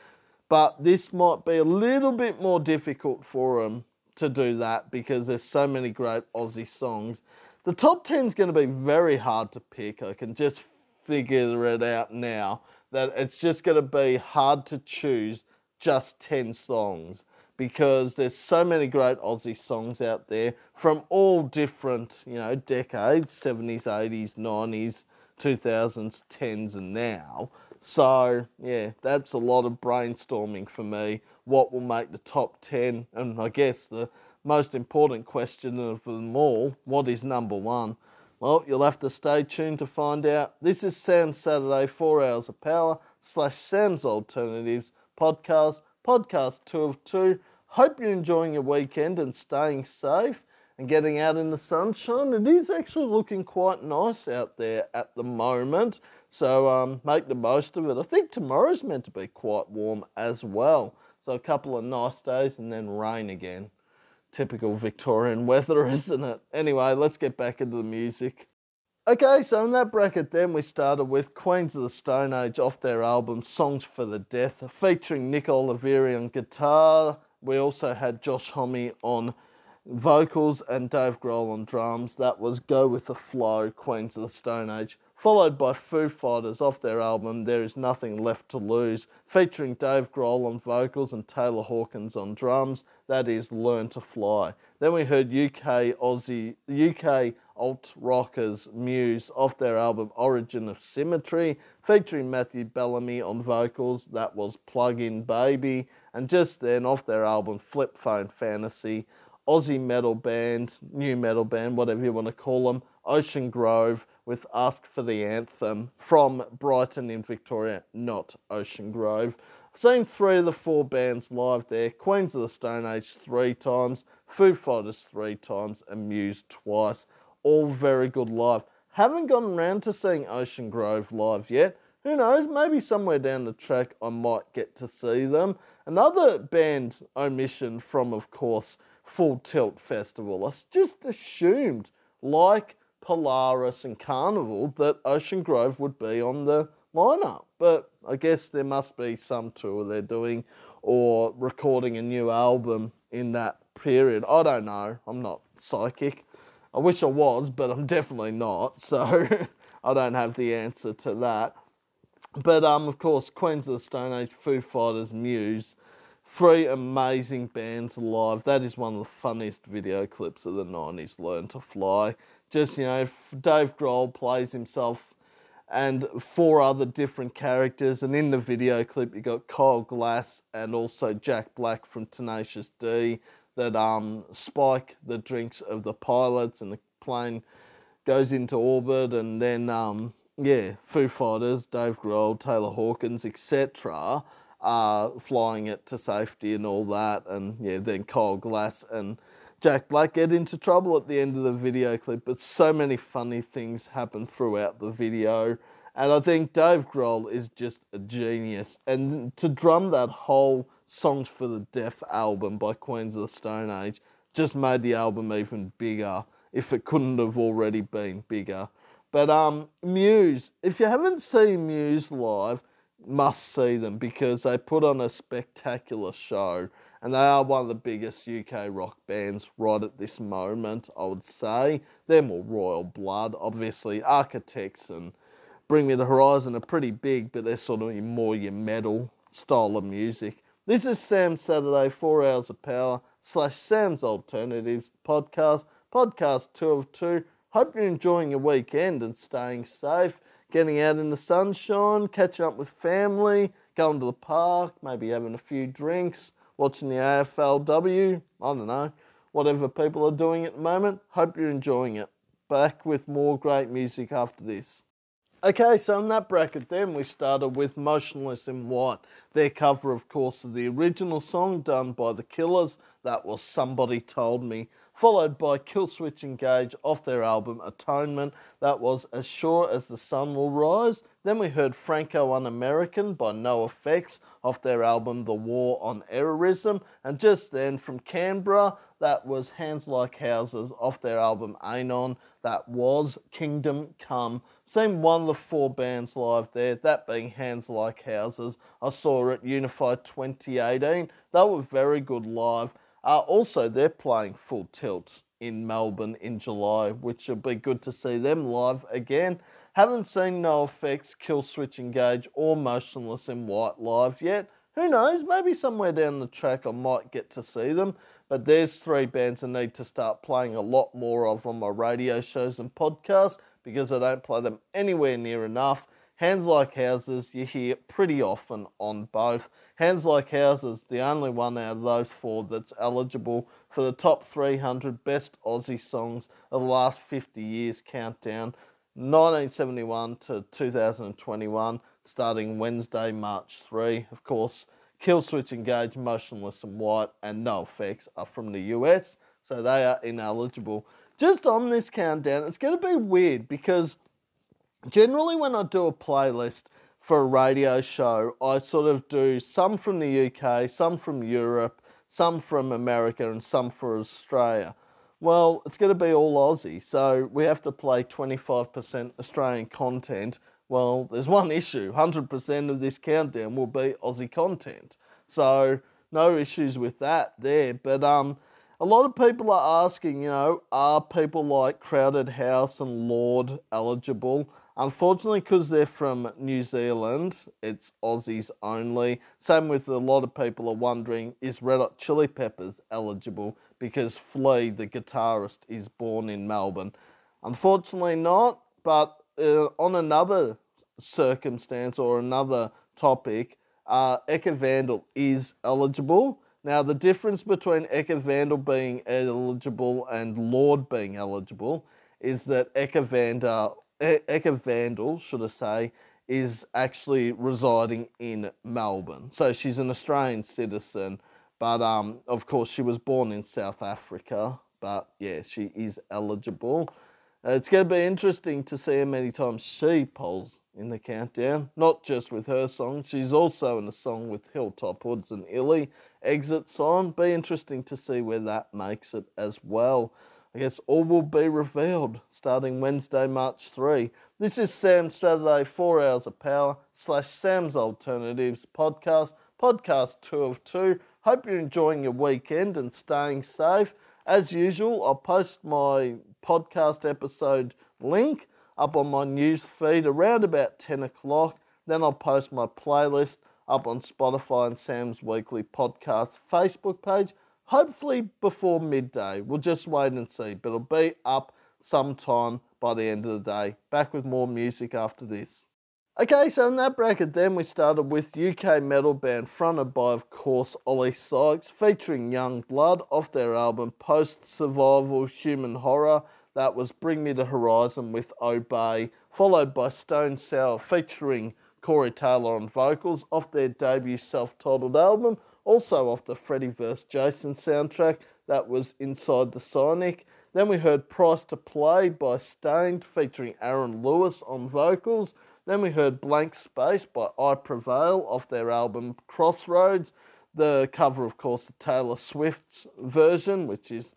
But this might be a little bit more difficult for them to do that because there's so many great Aussie songs. The top 10 is going to be very hard to pick. I can just figure it out now that it's just going to be hard to choose just 10 songs because there's so many great Aussie songs out there from all different, you know, decades 70s, 80s, 90s, 2000s, 10s, and now. So, yeah, that's a lot of brainstorming for me. What will make the top 10? And I guess the most important question of them all what is number one? Well, you'll have to stay tuned to find out. This is Sam's Saturday, 4 Hours of Power, slash Sam's Alternatives podcast, podcast 2 of 2. Hope you're enjoying your weekend and staying safe and getting out in the sunshine. It is actually looking quite nice out there at the moment, so um, make the most of it. I think tomorrow's meant to be quite warm as well, so a couple of nice days and then rain again. Typical Victorian weather, (laughs) isn't it? Anyway, let's get back into the music. Okay, so in that bracket, then we started with Queens of the Stone Age off their album Songs for the Deaf, featuring Nick Oliveri on guitar. We also had Josh Homme on vocals and Dave Grohl on drums. That was Go with the Flow, Queens of the Stone Age followed by Foo Fighters off their album There Is Nothing Left to Lose, featuring Dave Grohl on vocals and Taylor Hawkins on drums. That is Learn to Fly. Then we heard UK Aussie UK alt rockers Muse off their album Origin of Symmetry, featuring Matthew Bellamy on vocals. That was Plug In Baby. And just then off their album Flip Phone Fantasy, Aussie metal band, new metal band, whatever you want to call them, Ocean Grove with Ask for the Anthem from Brighton in Victoria, not Ocean Grove. Seen three of the four bands live there Queens of the Stone Age three times, Foo Fighters three times, and Muse twice. All very good live. Haven't gotten around to seeing Ocean Grove live yet. Who knows? Maybe somewhere down the track I might get to see them. Another band omission from, of course, Full Tilt Festival. I just assumed, like Polaris and Karnivool that Ocean Grove would be on the lineup. But I guess there must be some tour they're doing or recording a new album in that period. I don't know. I'm not psychic. I wish I was, but I'm definitely not. (laughs) So I don't have the answer to that. But um, of course, Queens of the Stone Age, Foo Fighters, Muse, three amazing bands live. That is one of the funniest video clips of the 90s, Learn to Fly just you know Dave Grohl plays himself and four other different characters. And in the video clip you got Kyle Glass and also Jack Black from Tenacious D that um Spike the drinks of the pilots and the plane goes into orbit. And then um yeah Foo Fighters Dave Grohl Taylor Hawkins etc are flying it to safety and all that. And yeah then Kyle Glass and Jack Black get into trouble at the end of the video clip, but so many funny things happen throughout the video. And I think Dave Grohl is just a genius. And to drum that whole Songs for the Deaf album by Queens of the Stone Age just made the album even bigger, if it couldn't have already been bigger. But um, Muse, if you haven't seen Muse live, must see them because they put on a spectacular show and they are one of the biggest UK rock bands right at this moment, I would say. They're more royal blood, obviously. Architects and Bring Me the Horizon are pretty big, but they're sort of more your metal style of music. This is Sam Saturday, 4 Hours of Power, slash Sam's Alternatives podcast, podcast 2 of 2. Hope you're enjoying your weekend and staying safe, getting out in the sunshine, catching up with family, going to the park, maybe having a few drinks, watching the AFLW. I don't know, whatever people are doing at the moment. Hope you're enjoying it. Back with more great music after this. Okay, so in that bracket, then we started with Motionless in White, their cover, of course, of the original song done by the Killers. That was Somebody Told Me followed by Killswitch Engage off their album Atonement. That was As Sure as the Sun Will Rise. Then we heard Franco Un American by NOFX off their album The War on Errorism. And just then from Canberra, that was Hands Like Houses off their album Anon. That was Kingdom Come. Seen one of the four bands live there, that being Hands Like Houses. I saw it Unified 2018. They were very good live. Uh, also, they're playing full tilt in Melbourne in July, which will be good to see them live again. Haven't seen No Effects, Killswitch Engage, or Motionless in White live yet. Who knows? Maybe somewhere down the track I might get to see them. But there's three bands I need to start playing a lot more of on my radio shows and podcasts because I don't play them anywhere near enough. Hands Like Houses, you hear pretty often on both. Hands Like Houses, the only one out of those four that's eligible for the top 300 best Aussie songs of the last 50 years countdown, 1971 to 2021, starting Wednesday, March 3. Of course, Killswitch Engage, Motionless in White, and NOFX are from the US, so they are ineligible. Just on this countdown, it's going to be weird because generally when I do a playlist for a radio show, I sort of do some from the UK, some from Europe, some from America, and some for Australia. Well, it's going to be all Aussie, so we have to play 25% Australian content. Well, there's one issue 100% of this countdown will be Aussie content. So, no issues with that there. But um, a lot of people are asking, you know, are people like Crowded House and Lorde eligible? Unfortunately, because they're from New Zealand, it's Aussies only. Same with a lot of people are wondering is Red Hot Chili Peppers eligible because Flea, the guitarist, is born in Melbourne. Unfortunately, not, but uh, on another circumstance or another topic, uh, Ecca Vandal is eligible. Now, the difference between Ecca Vandal being eligible and Lorde being eligible is that Eka Vandal Ecca Vandal, should I say, is actually residing in Melbourne. So she's an Australian citizen, but um, of course she was born in South Africa. But yeah, she is eligible. Uh, it's going to be interesting to see how many times she polls in the countdown. Not just with her song, she's also in a song with Hilltop Hoods and Illy. Exit song. Be interesting to see where that makes it as well. Guess all will be revealed starting Wednesday, March 3. This is Sam's Saturday 4 Hours of Power slash Sam's Alternatives podcast, podcast 2 of 2. Hope you're enjoying your weekend and staying safe. As usual, I'll post my podcast episode link up on my news feed around about 10 o'clock. Then I'll post my playlist up on Spotify and Sam's Weekly Podcast Facebook page hopefully before midday. We'll just wait and see, but it'll be up sometime by the end of the day. Back with more music after this. Okay, so in that bracket, then we started with UK metal band fronted by, of course, Oli Sykes, featuring Yungblud off their album Post Survival Human Horror. That was Bring Me the Horizon with Obey, followed by Stone Sour featuring Corey Taylor on vocals off their debut self titled album also off the Freddy vs. Jason soundtrack that was Inside the Cynic. Then we heard Price to Play by Staind featuring Aaron Lewis on vocals. Then we heard Blank Space by I Prevail off their album Crossroads. The cover, of course, the Taylor Swift's version, which is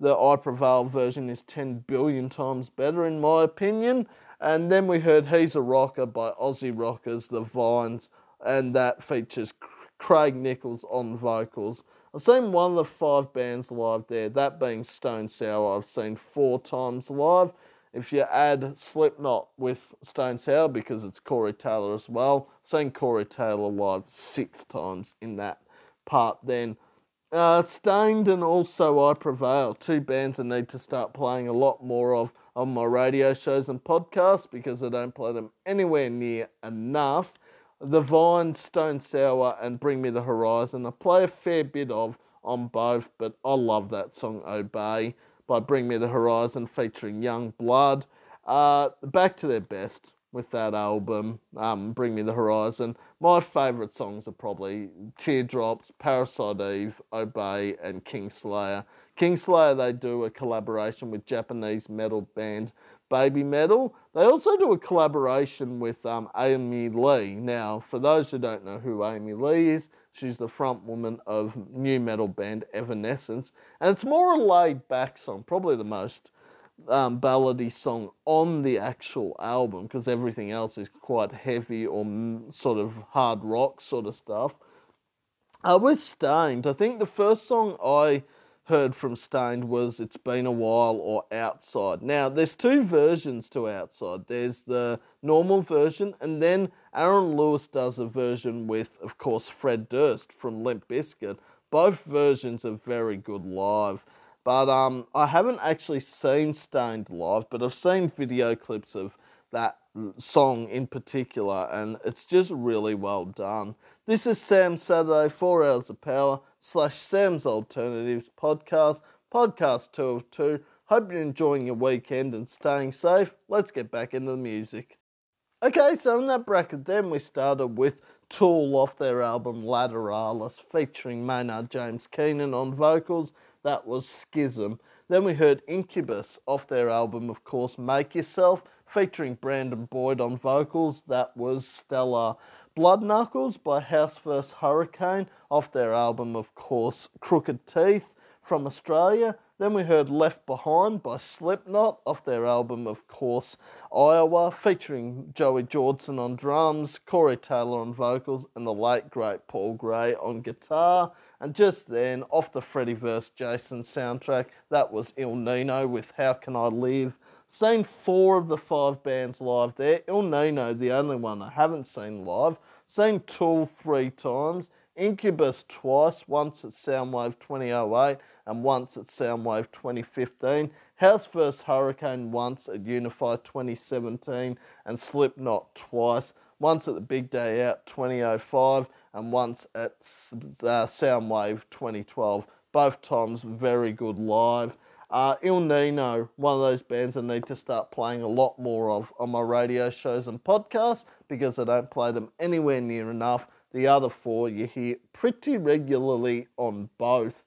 the I Prevail version is 10 billion times better in my opinion. And then we heard He's a Rocker by Aussie Rockers, The Vines, and that features Craig Nicholls on vocals. I've seen one of the five bands live there, that being Stone Sour, I've seen four times live. If you add Slipknot with Stone Sour, because it's Corey Taylor as well, I've seen Corey Taylor live six times in that part then. Uh, Staind and also I Prevail, two bands I need to start playing a lot more of on my radio shows and podcasts because I don't play them anywhere near enough. The Vine, Stone Sour, and Bring Me the Horizon. I play a fair bit of on both, but I love that song Obey by Bring Me the Horizon featuring Yungblud. Uh, back to their best with that album, um, Bring Me the Horizon. My favourite songs are probably Teardrops, Parasite Eve, Obey, and Kingslayer. Kingslayer, they do a collaboration with Japanese metal band Babymetal. They also do a collaboration with um, Amy Lee. Now, for those who don't know who Amy Lee is, she's the front woman of new metal band Evanescence, and it's more a laid back song, probably the most um, ballady song on the actual album because everything else is quite heavy or sort of hard rock sort of stuff. I was Staind, I think the first song I heard from Staind was It's Been a While or Outside. Now, there's two versions to Outside. There's the normal version, and then Aaron Lewis does a version with, of course, Fred Durst from Limp Bizkit. Both versions are very good live. But um, I haven't actually seen Staind live, but I've seen video clips of that song in particular, and it's just really well done. This is Sam Saturday, 4 Hours of Power slash Sam's Alternatives podcast, podcast 2 of 2. Hope you're enjoying your weekend and staying safe. Let's get back into the music. Okay, so in that bracket, then we started with Tool off their album Lateralus, featuring Maynard James Keenan on vocals. That was Schism. Then we heard Incubus off their album, of course, Make Yourself, featuring Brandon Boyd on vocals. That was Stellar. Blood Knuckles by House vs Hurricane off their album, of course, Crooked Teeth from Australia. Then we heard Left Behind by Slipknot off their album, of course, Iowa, featuring Joey Jordison on drums, Corey Taylor on vocals, and the late great Paul Gray on guitar. And just then, off the Freddy vs. Jason soundtrack, that was Ill Niño with How Can I Live. Seen four of the five bands live there. Ill Niño, the only one I haven't seen live. Seen Tool three times, Incubus twice, once at Soundwave 2008 and once at Soundwave 2015. House vs Hurricane once at Unify 2017 and Slipknot twice, once at the Big Day Out 2005 and once at uh, Soundwave 2012. Both times very good live. Uh, Ill Niño, one of those bands I need to start playing a lot more of on my radio shows and podcasts because I don't play them anywhere near enough. The other four you hear pretty regularly on both.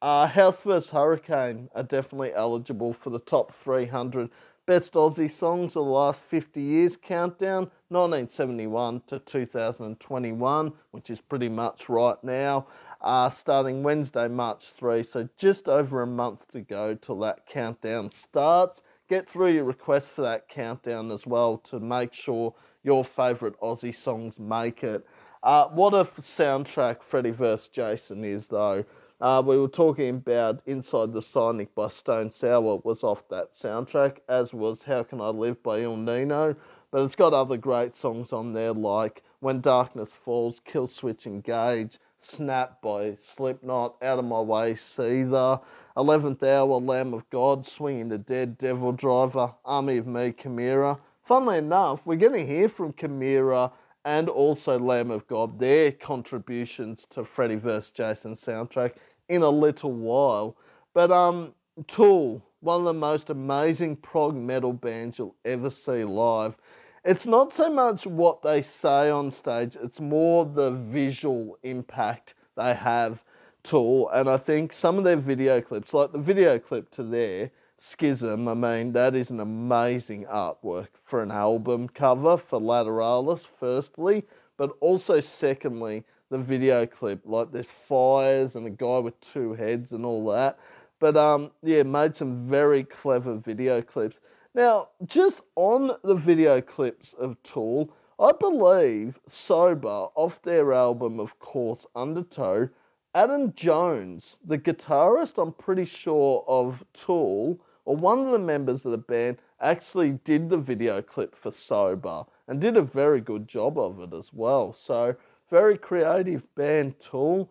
Uh, House vs Hurricane are definitely eligible for the top 300 best Aussie songs of the last 50 years countdown, 1971 to 2021, which is pretty much right now uh, starting Wednesday, March 3. So just over a month to go till that countdown starts. Get through your request for that countdown as well to make sure your favourite Aussie songs make it. Uh, what a soundtrack Freddy vs. Jason is, though. Uh, we were talking about Inside the Cynic by Stone Sour was off that soundtrack, as was How Can I Live by Ill Niño. But it's got other great songs on there like When Darkness Falls, Killswitch Engage, Snap by Slipknot, Out of My Way, Seether, 11th Hour, Lamb of God, Swinging the Dead, DevilDriver, Army of Me, Chimaira. Funnily enough, we're going to hear from Chimaira and also Lamb of God, their contributions to Freddy vs. Jason soundtrack in a little while. But um, Tool, one of the most amazing prog metal bands you'll ever see live it's not so much what they say on stage, it's more the visual impact they have Tool. And I think some of their video clips, like the video clip to their Schism, I mean, that is an amazing artwork for an album cover for Lateralus, firstly, but also, secondly, the video clip. Like there's fires and a guy with two heads and all that. But um, yeah, made some very clever video clips. Now, just on the video clips of Tool, I believe Sober off their album, of course, Undertow, Adam Jones, the guitarist, I'm pretty sure, of Tool, or one of the members of the band, actually did the video clip for Sober and did a very good job of it as well. So, very creative band, Tool.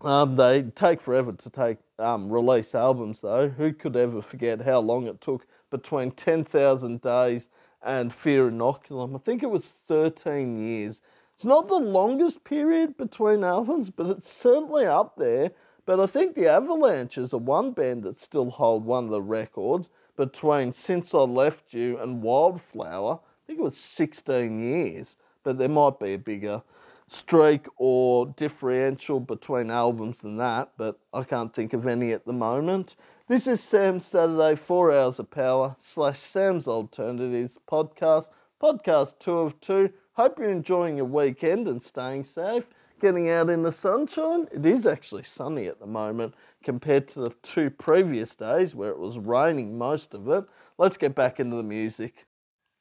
Um, they take forever to take um, release albums, though. Who could ever forget how long it took between 10,000 days and Fear Inoculum. I think it was 13 years It's not the longest period between albums, but it's certainly up there. But I think the Avalanches are one band that still hold one of the records between Since I Left You and Wildflower. I think it was 16 years, but there might be a bigger streak or differential between albums than that, but I can't think of any at the moment. This is Sam's Saturday 4 Hours of Power slash Sam's Alternatives podcast, podcast 2 of 2. Hope you're enjoying your weekend and staying safe. Getting out in the sunshine. It is actually sunny at the moment compared to the two previous days where it was raining most of it. Let's get back into the music.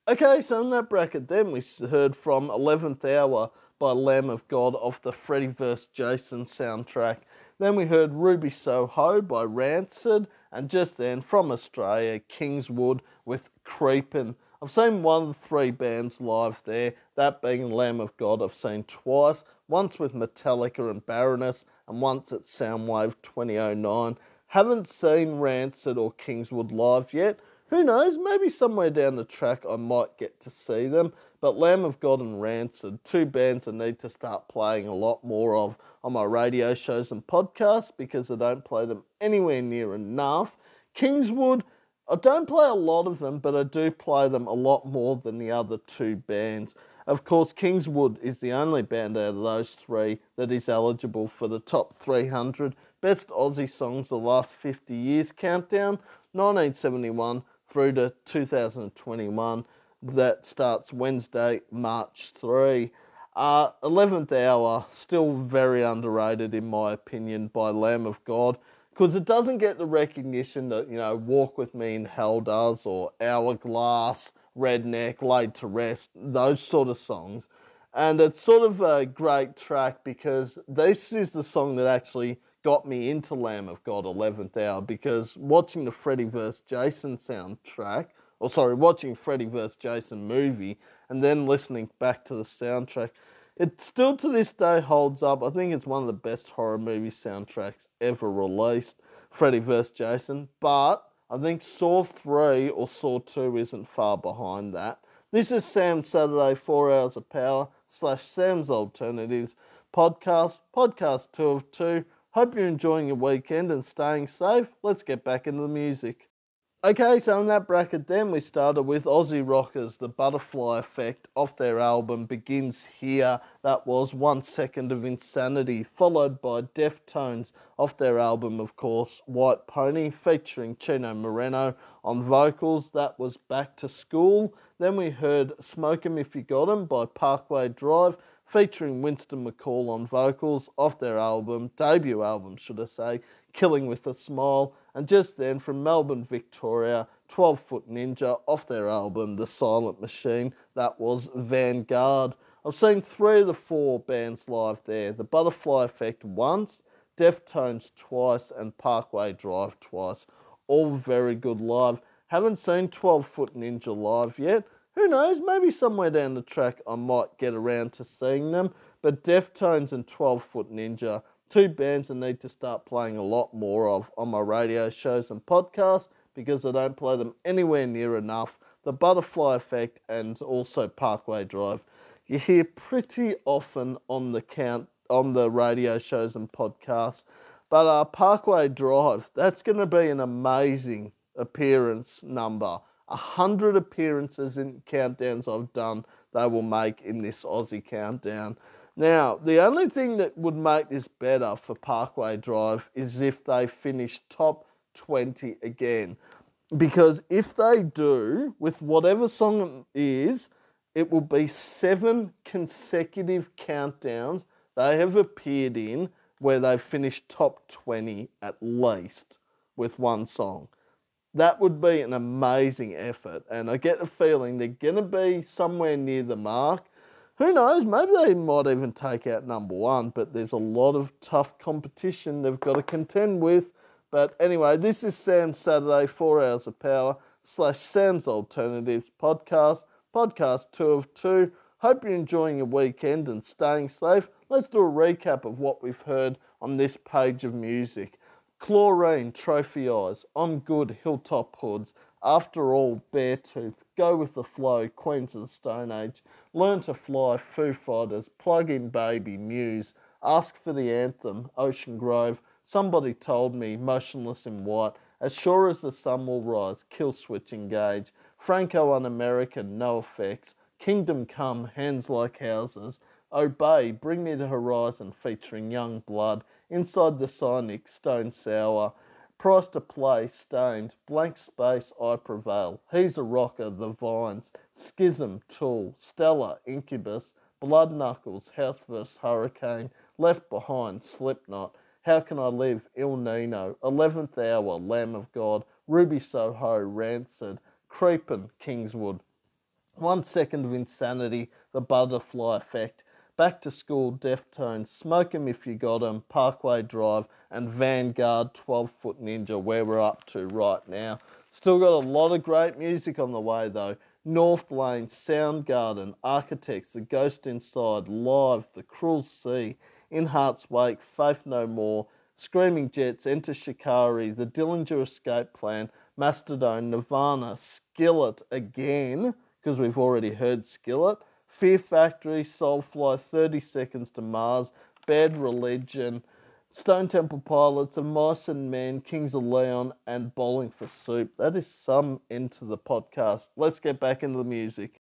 Okay, so in that bracket, then we heard from 11th Hour by Lamb of God off the Freddy vs. Jason soundtrack. Then we heard Ruby Soho by Rancid, and just then from Australia, Kingswood with Creepin'. I've seen one of the three bands live there, that being Lamb of God, I've seen twice, once with Metallica and Baroness, and once at Soundwave 2009. Haven't seen Rancid or Kingswood live yet. Who knows, maybe somewhere down the track I might get to see them. But Lamb of God and Rancid, two bands I need to start playing a lot more of on my radio shows and podcasts because I don't play them anywhere near enough. Kingswood, I don't play a lot of them, but I do play them a lot more than the other two bands. Of course, Kingswood is the only band out of those three that is eligible for the top 300 best Aussie songs the last 50 years countdown, 1971 through to 2021 that starts Wednesday, March 3. Uh, 11th Hour, still very underrated in my opinion by Lamb of God because it doesn't get the recognition that, you know, Walk With Me in Hell does or Hourglass, Redneck, Laid to Rest, those sort of songs. And it's sort of a great track because this is the song that actually got me into Lamb of God 11th Hour because watching the Freddy vs. Jason soundtrack or sorry, watching Freddy vs. Jason movie and then listening back to the soundtrack, it still to this day holds up. I think it's one of the best horror movie soundtracks ever released, Freddy vs. Jason. But I think Saw 3 or Saw 2 isn't far behind that. This is Sam's Saturday 4 Hours of Power slash Sam's Alternatives podcast, podcast 2 of 2. Hope you're enjoying your weekend and staying safe. Let's get back into the music. Okay, so in that bracket, then we started with Aussie Rockers, The Butterfly Effect, off their album Begins Here. That was One Second of Insanity, followed by Deftones, off their album, of course, White Pony, featuring Chino Moreno on vocals. That was Back to School. Then we heard Smoke 'em If You Got 'em by Parkway Drive, featuring Winston McCall on vocals, off their album, debut album, should I say, Killing with a Smile. And just then, from Melbourne, Victoria, 12 Foot Ninja off their album The Silent Machine, that was Vanguard. I've seen three of the four bands live there The Butterfly Effect once, Deftones twice, and Parkway Drive twice. All very good live. Haven't seen 12 Foot Ninja live yet. Who knows, maybe somewhere down the track I might get around to seeing them. But Deftones and 12 Foot Ninja two bands I need to start playing a lot more of on my radio shows and podcasts because I don't play them anywhere near enough. The Butterfly Effect and also Parkway Drive. You hear pretty often on the count on the radio shows and podcasts. But uh, Parkway Drive, that's going to be an amazing appearance number. A hundred appearances in countdowns I've done, they will make in this Aussie countdown. Now, the only thing that would make this better for Parkway Drive is if they finish top 20 again. Because if they do, with whatever song it is, it will be seven consecutive countdowns they have appeared in where they've finished top 20 at least with one song. That would be an amazing effort, and I get the feeling they're going to be somewhere near the mark who knows? Maybe they might even take out number one, but there's a lot of tough competition they've got to contend with. But anyway, this is Sam's Saturday, Four Hours of Power slash Sam's Alternatives podcast, podcast two of two. Hope you're enjoying your weekend and staying safe. Let's do a recap of what we've heard on this page of music. Chlorine, Trophy Eyes, On Good, Hilltop Hoods, After All, Beartooth, Go With The Flow, Queens of the Stone Age, Learn to Fly, Foo Fighters, Plug In Baby, Muse, Ask for the Anthem, Ocean Grove, Somebody Told Me, Motionless in White, As Sure as the Sun Will Rise, kill switch, Engage, Franco Un American, NOFX, Kingdom Come, Hands Like Houses, Obey, Bring Me the Horizon featuring Yungblud, Inside the Cynic, Stone Sour, Price to Play, Staind, Blank Space, I Prevail, He's a Rocker, The Vines, Schism, Tool, Stellar, Incubus, Blood Knuckles, House vs. Hurricane, Left Behind, Slipknot, How Can I Live, Ill Niño, Eleventh Hour, Lamb of God, Ruby Soho, Rancid, Creepin', Kingswood. One Second of Insanity, The Butterfly Effect, Back to School, Deftones, Smoke 'em If You Got 'em, Parkway Drive, and Vanguard 12 Foot Ninja, where we're up to right now. Still got a lot of great music on the way though. North Lane, Soundgarden, Architects, The Ghost Inside, Live, The Cruel Sea, In Heart's Wake, Faith No More, Screaming Jets, Enter Shikari, The Dillinger Escape Plan, Mastodon, Nirvana, Skillet again, because we've already heard Skillet, Fear Factory, Soulfly, 30 Seconds to Mars, Bad Religion, Stone Temple Pilots, and Mice and Men, Kings of Leon, and Bowling for Soup. That is some into the podcast. Let's get back into the music.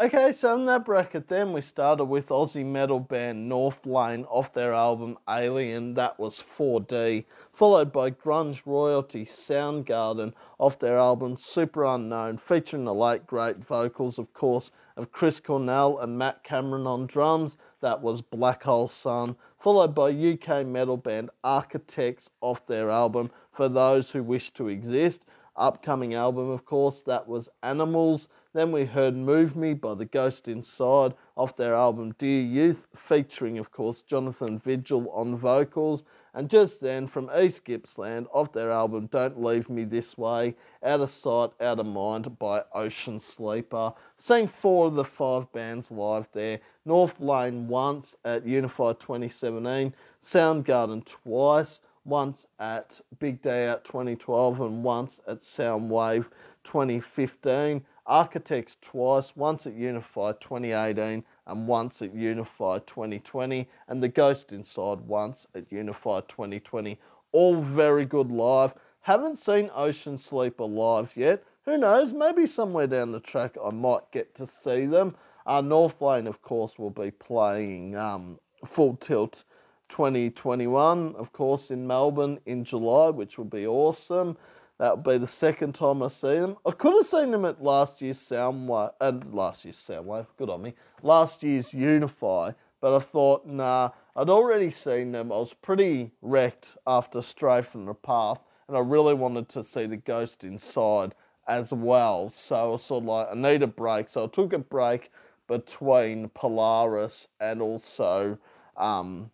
Okay, so in that bracket, then we started with Aussie metal band North Lane off their album Alien, that was 4D, followed by grunge royalty Soundgarden off their album Superunknown, featuring the late great vocals, of course, of Chris Cornell and Matt Cameron on drums, that was Black Hole Sun, followed by UK metal band Architects off their album For Those Who Wish to Exist, upcoming album, of course, that was Animals. Then we heard Move Me by The Ghost Inside off their album Dear Youth, featuring, of course, Jonathan Vigil on vocals. And just then from East Gippsland off their album Don't Leave Me This Way, Out of Sight, Out of Mind by Ocean Sleeper. Seeing four of the five bands live there. North Lane once at Unify 2017, Soundgarden twice once at Big Day Out 2012 and once at Soundwave 2015. Architects twice, once at Unify 2018 and once at Unify 2020, and The Ghost Inside once at Unify 2020. All very good live. Haven't seen Ocean Sleeper live yet. Who knows? Maybe somewhere down the track I might get to see them. Uh, North Lane, of course, will be playing um, Full Tilt 2021, of course, in Melbourne in July, which will be awesome. That will be the second time I've seen them. I could have seen them at last year's Soundwave, uh, last year's Soundwave, good on me, last year's Unify, but I thought, nah, I'd already seen them. I was pretty wrecked after Stray from the Path, and I really wanted to see the Ghost Inside as well. So I was sort of like, I need a break. So I took a break between Polaris and also um,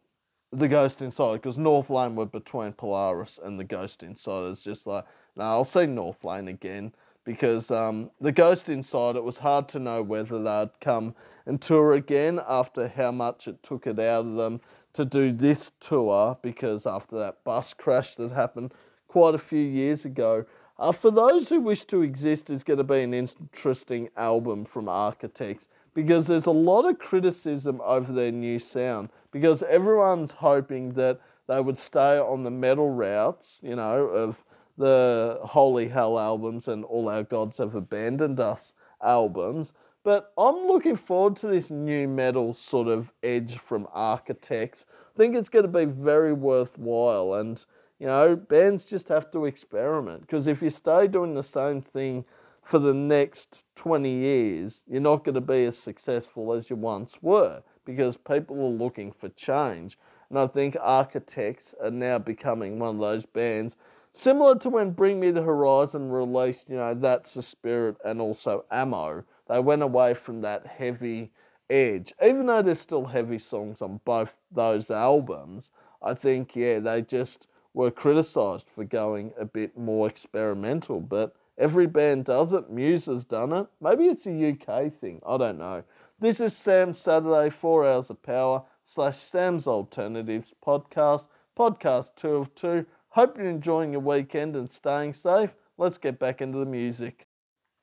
the Ghost Inside because North Lane were between Polaris and the Ghost Inside. It's just like, no, I'll see North Lane again because um, the Ghost Inside, it was hard to know whether they'd come and tour again after how much it took it out of them to do this tour because after that bus crash that happened quite a few years ago. Uh, for those who wish to exist is going to be an interesting album from Architects because there's a lot of criticism over their new sound because everyone's hoping that they would stay on the metal roots, you know, of the Holy Hell albums and All Our Gods Have Abandoned Us albums. But I'm looking forward to this new metal sort of edge from Architects. I think it's going to be very worthwhile, and you know, bands just have to experiment because if you stay doing the same thing for the next 20 years, you're not going to be as successful as you once were because people are looking for change. And I think Architects are now becoming one of those bands similar to when Bring Me the Horizon released, you know, That's the Spirit and also Ammo. They went away from that heavy edge. Even though there's still heavy songs on both those albums, I think, yeah, they just were criticised for going a bit more experimental. But Every band does it. Muse has done it. Maybe it's a UK thing. I don't know. This is Sam's Saturday, 4 Hours of Power slash Sam's Alternatives podcast, podcast 2 of 2, Hope you're enjoying your weekend and staying safe. Let's get back into the music.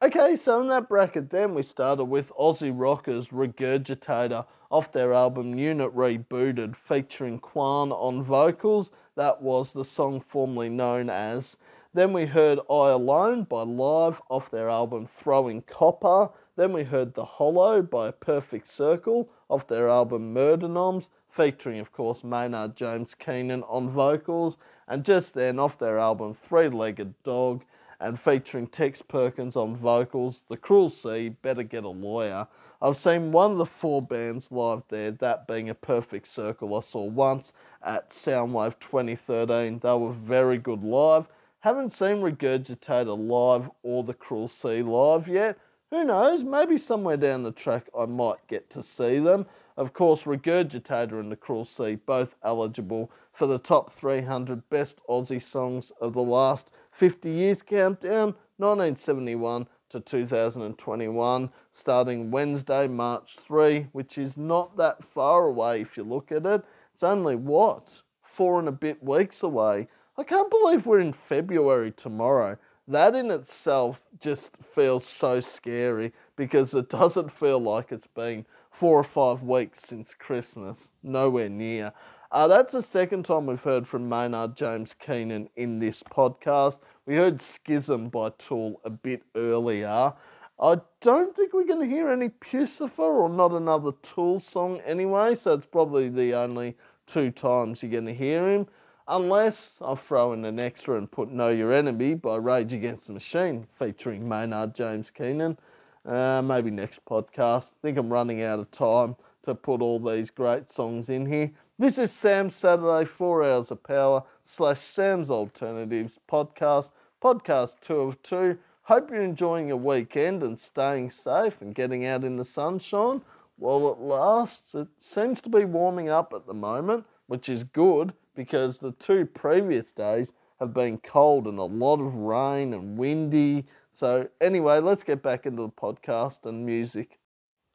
Okay, so in that bracket, then we started with Aussie Rockers Regurgitator off their album Unit Rebooted, featuring Quan on vocals. That was the song formerly known as. Then we heard I Alone by Live off their album Throwing Copper. Then we heard The Hollow by Perfect Circle off their album Mer de Noms, featuring, of course, Maynard James Keenan on vocals. And just then, off their album Three Legged Dog, and featuring Tex Perkins on vocals, The Cruel Sea, Better Get a Lawyer. I've seen one of the four bands live there, that being a perfect circle I saw once at Soundwave 2013. They were very good live. Haven't seen Regurgitator live or The Cruel Sea live yet, who knows, maybe somewhere down the track I might get to see them. Of course, Regurgitator and The Cruel Sea both eligible for the top 300 best Aussie songs of the last 50 years countdown, 1971 to 2021, starting Wednesday, March 3, which is not that far away if you look at it. It's only what? Four and a bit weeks away. I can't believe we're in February tomorrow that in itself just feels so scary because it doesn't feel like it's been four or five weeks since Christmas. Nowhere near. Uh, that's the second time we've heard from Maynard James Keenan in this podcast. We heard Schism by Tool a bit earlier. I don't think we're going to hear any Puscifer or not another Tool song anyway, so it's probably the only two times you're going to hear him. Unless I throw in an extra and put Know Your Enemy by Rage Against the Machine featuring Maynard James Keenan. Uh, maybe next podcast. I think I'm running out of time to put all these great songs in here. This is Sam's Saturday 4 Hours of Power slash Sam's Alternatives podcast, podcast 2 of 2. Hope you're enjoying your weekend and staying safe and getting out in the sunshine while it lasts. It seems to be warming up at the moment, which is good because the two previous days have been cold and a lot of rain and windy. So, anyway, let's get back into the podcast and music.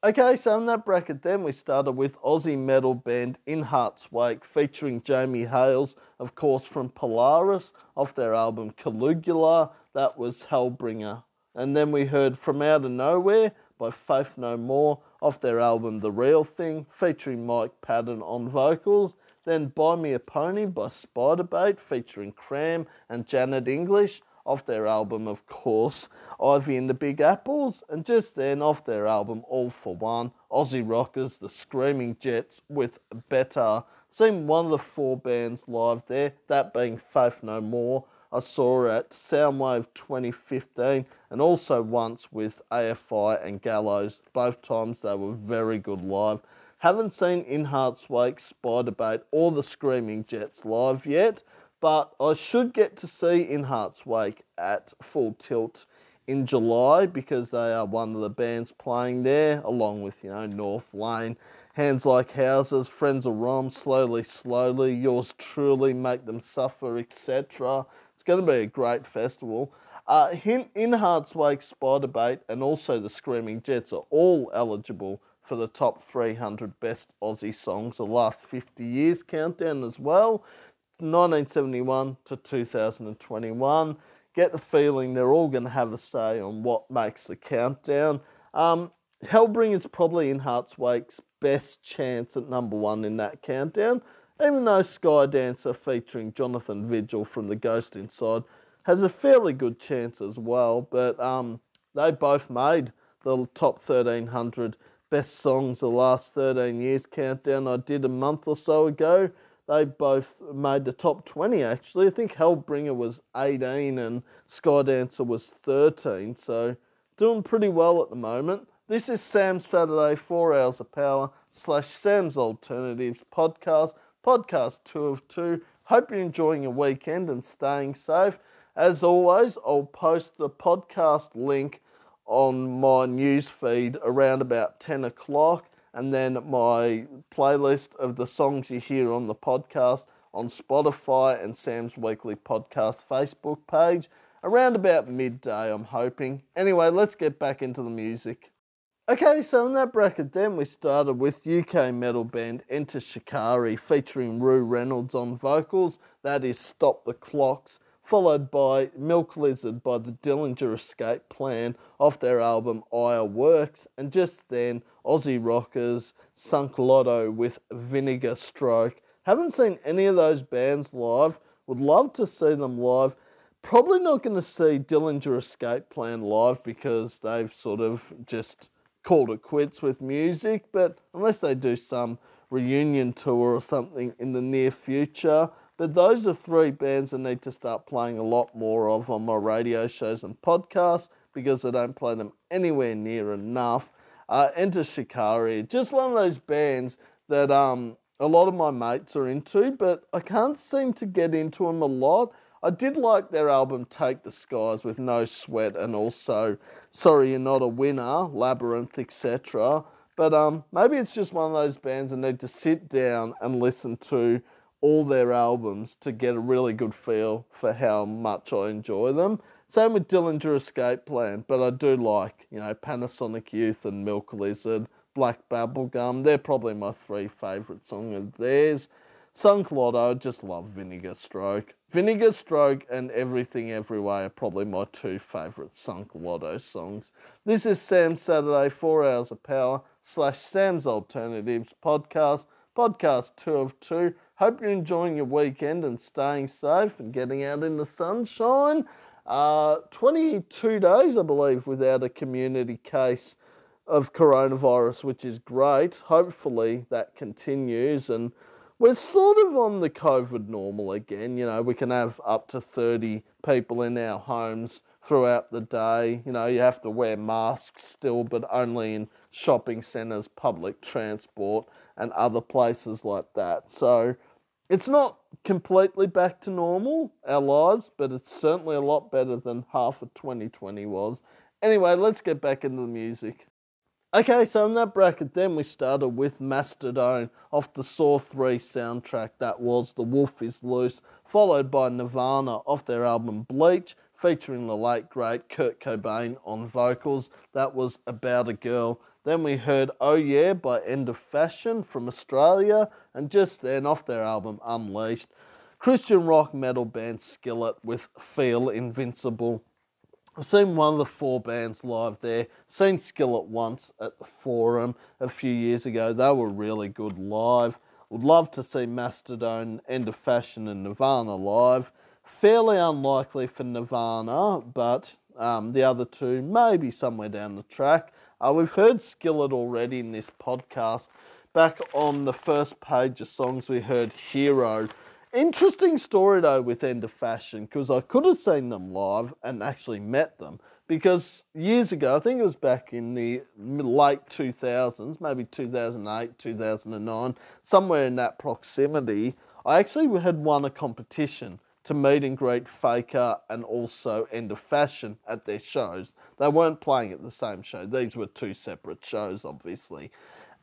Okay, so in that bracket, then we started with Aussie metal band In Heart's Wake featuring Jamie Hails, of course, from Polaris off their album Caligula. That was Hellbringer. And then we heard From Out of Nowhere by Faith No More off their album The Real Thing, featuring Mike Patton on vocals. Then Buy Me a Pony by Spiderbait featuring Kram and Janet English off their album, of course, Ivy and the Big Apples, and just then off their album All for One, Aussie Rockers, The Screaming Jets with Better. Seen one of the four bands live there, that being Faith No More. I saw at Soundwave 2015 and also once with AFI and Gallows. Both times they were very good live. Haven't seen In Heart's Wake, Spiderbait, or The Screaming Jets live yet, but I should get to see In Heart's Wake at Full Tilt in July because they are one of the bands playing there, along with, you know, North Lane, Hands Like Houses, Friends of Rom, Slowly Slowly, Yours Truly, Make Them Suffer, etc. It's going to be a great festival. Uh, in Heart's Wake, Spiderbait, and also the Screaming Jets are all eligible for the top 300 best Aussie songs of the last 50 years countdown as well, 1971 to 2021. Get the feeling they're all going to have a say on what makes the countdown. Um, Hellbringer is probably in Heart's Wake's best chance at number one in that countdown, even though Sky Dancer featuring Jonathan Vigil from The Ghost Inside has a fairly good chance as well. But um, they both made the top 1300 best songs the last 13 years countdown I did a month or so ago. They both made the top 20 actually. I think Hellbringer was 18 and Skydancer was 13, so doing pretty well at the moment. This is Sam's Saturday 4 Hours of Power slash Sam's Alternatives podcast, podcast 2 of 2. Hope you're enjoying your weekend and staying safe. As always, I'll post the podcast link on my news feed around about 10 o'clock, and then my playlist of the songs you hear on the podcast on Spotify and Sam's Weekly Podcast Facebook page around about midday, I'm hoping. Anyway, let's get back into the music. Okay, so in that bracket, then we started with UK metal band Enter Shikari featuring Rou Reynolds on vocals. That is Stop the Clocks, followed by Milk Lizard by the Dillinger Escape Plan off their album Ire Works, and just then Aussie rockers Sunk Loto with Vinegar Stroke. Haven't seen any of those bands live, would love to see them live. Probably not going to see Dillinger Escape Plan live because they've sort of just called it quits with music, but unless they do some reunion tour or something in the near future. But those are three bands I need to start playing a lot more of on my radio shows and podcasts because I don't play them anywhere near enough. Uh, Enter Shikari, just one of those bands that um, a lot of my mates are into, but I can't seem to get into them a lot. I did like their album Take the Skies with No Sweat and also Sorry You're Not a Winner, Labyrinth, etc. But um, maybe it's just one of those bands I need to sit down and listen to all their albums to get a really good feel for how much I enjoy them. Same with Dillinger Escape Plan, but I do like, you know, Panasonic Youth and Milk Lizard, Black Bubblegum. They're probably my three favourite songs of theirs. Sunk Loto, I just love Vinegar Stroke. Vinegar Stroke and Everything Every Way are probably my two favourite Sunk Loto songs. This is Sam Saturday, 4 Hours of Power, slash Sam's Alternatives podcast, podcast 2 of 2. Hope you're enjoying your weekend and staying safe and getting out in the sunshine. Uh, 22 days, I believe, without a community case of coronavirus, which is great. Hopefully that continues and we're sort of on the COVID normal again. You know, we can have up to 30 people in our homes throughout the day. You know, you have to wear masks still, but only in shopping centres, public transport, and other places like that. So it's not completely back to normal, our lives, but it's certainly a lot better than half of 2020 was. Anyway, let's get back into the music. Okay, so in that bracket, then we started with Mastodon off the Saw 3 soundtrack. That was The Wolf is Loose, followed by Nirvana off their album Bleach, featuring the late great Kurt Cobain on vocals. That was About a Girl. Then we heard Oh Yeah by End of Fashion from Australia, and just then off their album Unleashed, Christian rock metal band Skillet with Feel Invincible. I've seen one of the four bands live there. Seen Skillet once at the Forum a few years ago. They were really good live. Would love to see Mastodon, End of Fashion, and Nirvana live. Fairly unlikely for Nirvana, but um, the other two maybe somewhere down the track. Uh, we've heard Skillet already in this podcast. Back on the first page of songs, we heard Hero Interesting story though with End of Fashion because I could have seen them live and actually met them because years ago, I think it was back in the late 2000s, maybe 2008, 2009, somewhere in that proximity, I actually had won a competition to meet and greet Faker and also End of Fashion at their shows. They weren't playing at the same show, these were two separate shows, obviously.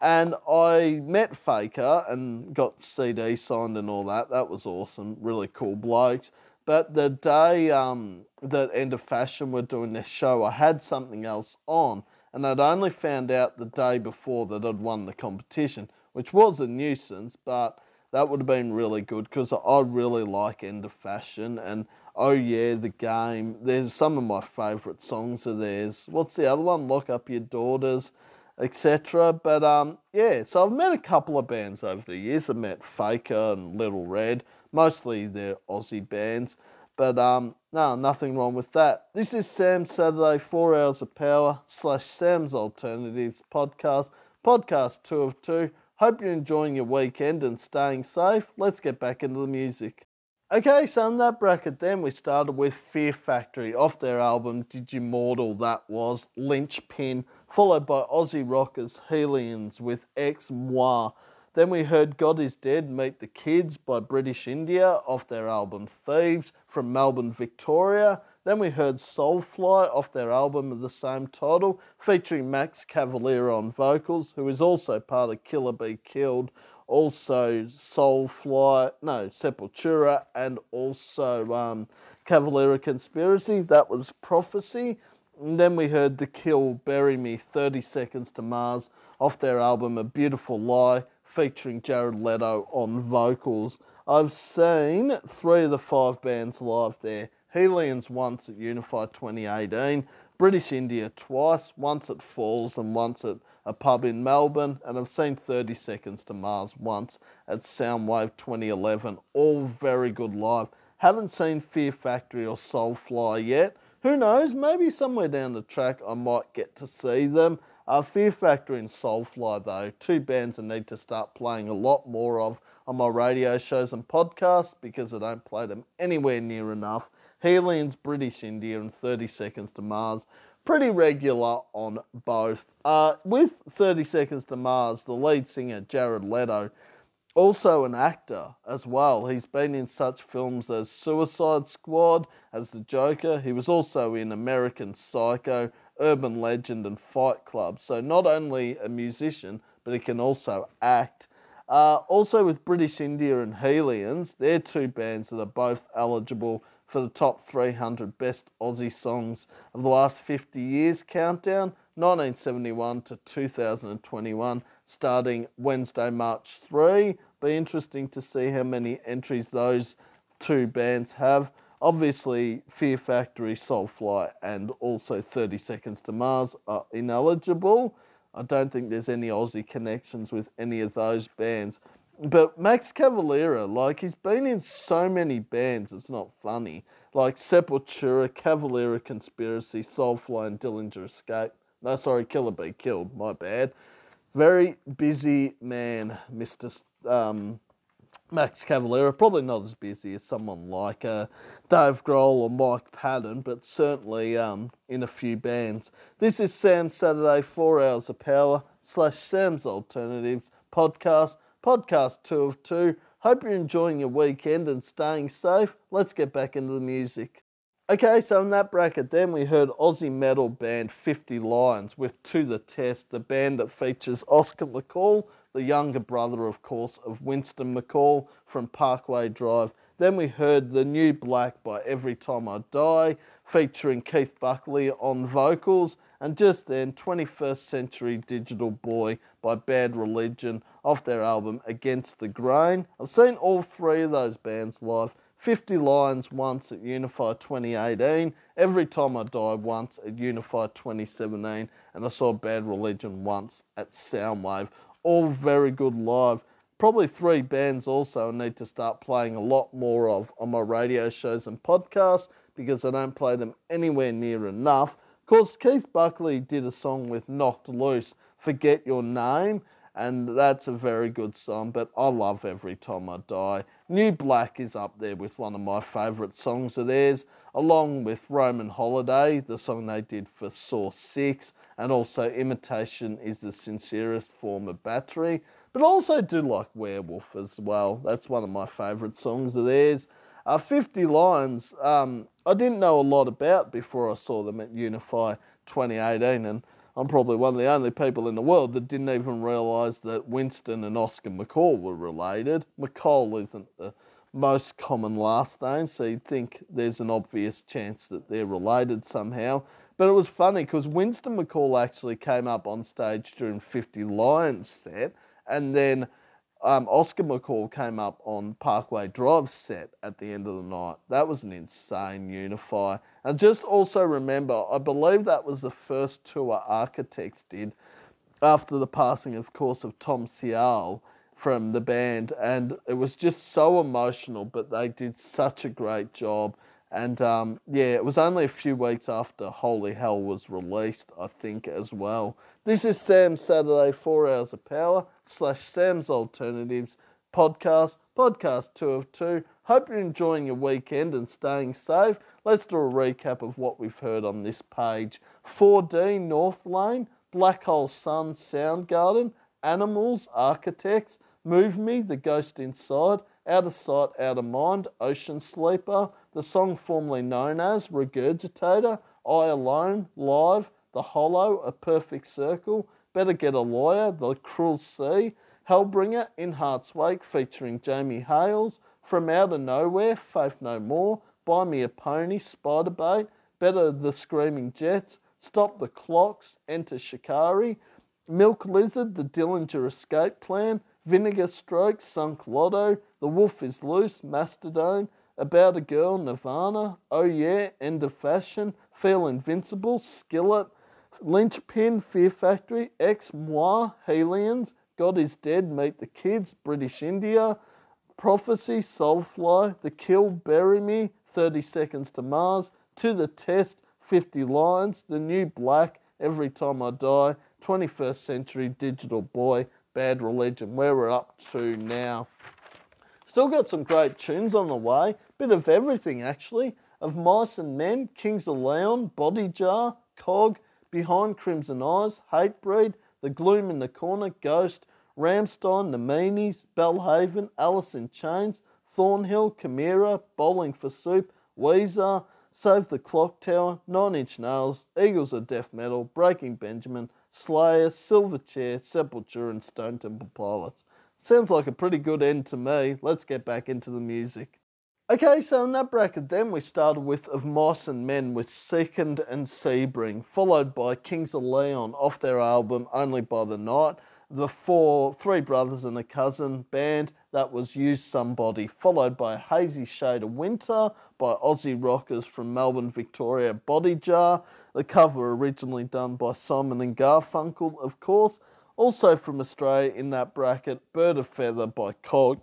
And I met Faker and got CD signed and all that. That was awesome. Really cool blokes. But the day um, that End of Fashion were doing this show, I had something else on. And I'd only found out the day before that I'd won the competition, which was a nuisance, but that would have been really good because I really like End of Fashion. And oh, yeah, the game. There's some of my favourite songs of theirs. What's the other one? Lock Up Your Daughters etc. But um, yeah, so I've met a couple of bands over the years. I've met Faker and Little Red, mostly they're Aussie bands. But um, no, nothing wrong with that. This is Sam's Saturday, Four Hours of Power slash Sam's Alternatives podcast, podcast two of two. Hope you're enjoying your weekend and staying safe. Let's get back into the music. Okay, so in that bracket, then we started with Fear Factory off their album Digimortal. That was Lynchpin, followed by Aussie rockers Hellions with Ex Moi. Then we heard God is Dead Meet the Kids by British India off their album Thieves from Melbourne, Victoria. Then we heard Soulfly off their album of the same title, featuring Max Cavalera on vocals, who is also part of Killer Be Killed, also Soulfly, no, Sepultura, and also um, Cavalera Conspiracy. That was Prophecy. And then we heard The Kill Bury Me 30 Seconds to Mars off their album A Beautiful Lie featuring Jared Leto on vocals. I've seen three of the five bands live there. Hellions once at Unify 2018, British India twice, once at Falls and once at a pub in Melbourne, and I've seen 30 Seconds to Mars once at Soundwave 2011. All very good live. Haven't seen Fear Factory or Soulfly yet. Who knows? Maybe somewhere down the track I might get to see them. Uh, Fear Factory and Soulfly, though, two bands I need to start playing a lot more of on my radio shows and podcasts because I don't play them anywhere near enough. Hellions, British India, and 30 Seconds to Mars. Pretty regular on both. Uh, with 30 Seconds to Mars, the lead singer, Jared Leto, also an actor as well. He's been in such films as Suicide Squad, as the Joker. He was also in American Psycho, Urban Legend, and Fight Club. So not only a musician, but he can also act. Uh, also with British India and Hellions, they're two bands that are both eligible for the top 300 best Aussie songs of the last 50 years countdown, 1971 to 2021, starting Wednesday, March 3. Be interesting to see how many entries those two bands have. Obviously, Fear Factory, Soulfly, and also 30 Seconds to Mars are ineligible. I don't think there's any Aussie connections with any of those bands. But Max Cavalera, like he's been in so many bands, it's not funny. Like Sepultura, Cavalera Conspiracy, Soulfly, and Dillinger Escape. No, sorry, Killer Be Killed. My bad. Very busy man, Mister um, Max Cavalera. Probably not as busy as someone like uh, Dave Grohl or Mike Patton, but certainly um, in a few bands. This is Sam Saturday, Four Hours of Power slash Sam's Alternatives podcast podcast two of two. Hope you're enjoying your weekend and staying safe. Let's get back into the music. Okay, so in that bracket, then we heard Aussie metal band 50 Lions with To the Test, the band that features Oscar McCall, the younger brother, of course, of Winston McCall from Parkway Drive. Then we heard The New Black by Every Time I Die, featuring Keith Buckley on vocals, and just then 21st Century Digital Boy by Bad Religion off their album Against the Grain. I've seen all three of those bands live. 50 Lions once at Unify 2018, Every Time I Die once at Unify 2017, and I saw Bad Religion once at Soundwave. All very good live. Probably three bands also I need to start playing a lot more of on my radio shows and podcasts because I don't play them anywhere near enough. Of course, Keith Buckley did a song with Knocked Loose, Forget Your Name, and that's a very good song, but I love Every Time I Die. New Black is up there with one of my favourite songs of theirs, along with Roman Holiday, the song they did for Saw 6, and also Imitation is the Sincerest Form of Battery. But I also do like Werewolf as well. That's one of my favourite songs of theirs. Uh, 50 Lions, um, I didn't know a lot about before I saw them at Unify 2018, and I'm probably one of the only people in the world that didn't even realise that Winston and Oscar McCall were related. McCall isn't the most common last name, so you'd think there's an obvious chance that they're related somehow. But it was funny because Winston McCall actually came up on stage during 50 Lions set and then um, Oscar McCall came up on Parkway Drive set at the end of the night. That was an insane unify. And just also remember, I believe that was the first tour Architects did after the passing, of course, of Tom Searle from the band. And it was just so emotional, but they did such a great job. And um, yeah, it was only a few weeks after Holy Hell was released, I think, as well. This is Sam's Saturday, Four Hours of Power slash Sam's Alternatives podcast, podcast two of two. Hope you're enjoying your weekend and staying safe. Let's do a recap of what we've heard on this page 4D North Lane, Black Hole Sun Soundgarden, Animals, Architects, Move Me, The Ghost Inside, Out of Sight, Out of Mind, Ocean Sleeper, the song formerly known as Regurgitator, I Alone, Live, The Hollow, A Perfect Circle, Better Get a Lawyer, The Cruel Sea, Hellbringer, In Heart's Wake featuring Jamie Hails, From Out of Nowhere, Faith No More, Buy Me a Pony, Spider Spiderbait, Better The Screaming Jets, Stop the Clocks, Enter Shikari, Milk Lizard, The Dillinger Escape Plan, Vinegar Stroke, Sunk Loto, The Wolf is Loose, Mastodon, About a Girl, Nirvana, Oh Yeah, End of Fashion, Feel Invincible, Skillet, Lynchpin, Fear Factory, Ex Moi, Hellions, God is Dead, Meet the Kids, British India, Prophecy, Soulfly, The Kill, Bury Me, 30 Seconds to Mars, To the Test, 50 Lions, The New Black, Every Time I Die, 21st Century Digital Boy, Bad Religion, where we're up to now. Still got some great tunes on the way, bit of everything actually, of Mice and Men, Kings of Leon, Body Jar, Cog, Behind Crimson Eyes, Hatebreed, The Gloom in the Corner, Ghost, Rammstein, The Meanies, Belle Haven, Alice in Chains, Thornhill, Chimaira, Bowling for Soup, Weezer, Save the Clock Tower, Nine Inch Nails, Eagles of Death Metal, Breaking Benjamin, Slayer, Silverchair, Sepultura, and Stone Temple Pilots. Sounds like a pretty good end to me. Let's get back into the music. Okay, so in that bracket then we started with Of Mice and Men with Second and Sebring, followed by Kings of Leon off their album Only by the Night, the four three brothers and a cousin band that was Use Somebody, followed by Hazy Shade of Winter by Aussie rockers from Melbourne, Victoria, Body Jar, the cover originally done by Simon and Garfunkel, of course. Also from Australia in that bracket, Bird of Feather by Cog,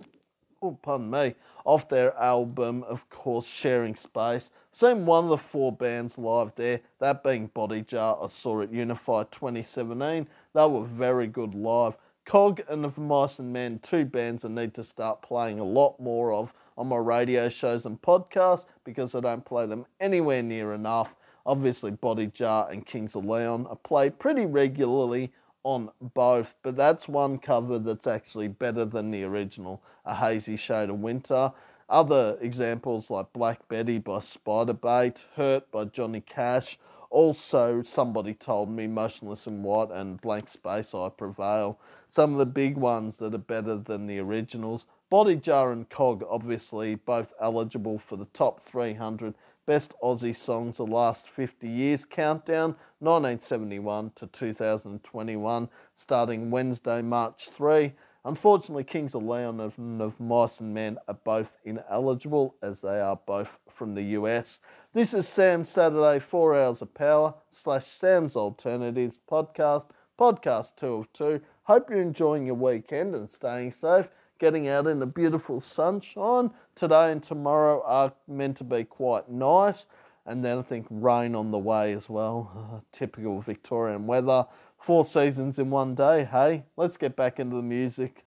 oh pardon me, off their album, of course, Sharing Space. Seen one of the four bands live there, that being Body Jar. I saw it Unify 2017. They were very good live. Cog and Of Mice and Men, two bands I need to start playing a lot more of on my radio shows and podcasts because I don't play them anywhere near enough. Obviously, Body Jar and Kings of Leon are played pretty regularly on both, but that's one cover that's actually better than the original, A Hazy Shade of Winter. Other examples like Black Betty by Spiderbait, Hurt by Johnny Cash, also Somebody Told Me, Motionless in White, and Blank Space I Prevail. Some of the big ones that are better than the originals. Body Jar and Cog, obviously, both eligible for the top 300 best Aussie songs of the last 50 years countdown, 1971 to 2021, starting Wednesday, March 3. Unfortunately, Kings of Leon and of Mice and Men are both ineligible as they are both from the US. This is Sam Saturday, 4 Hours of Power, slash Sam's Alternatives podcast, podcast 2 of 2. Hope you're enjoying your weekend and staying safe. Getting out in the beautiful sunshine. Today and tomorrow are meant to be quite nice. And then I think rain on the way as well. (laughs) Typical Victorian weather. Four seasons in one day. Hey, let's get back into the music.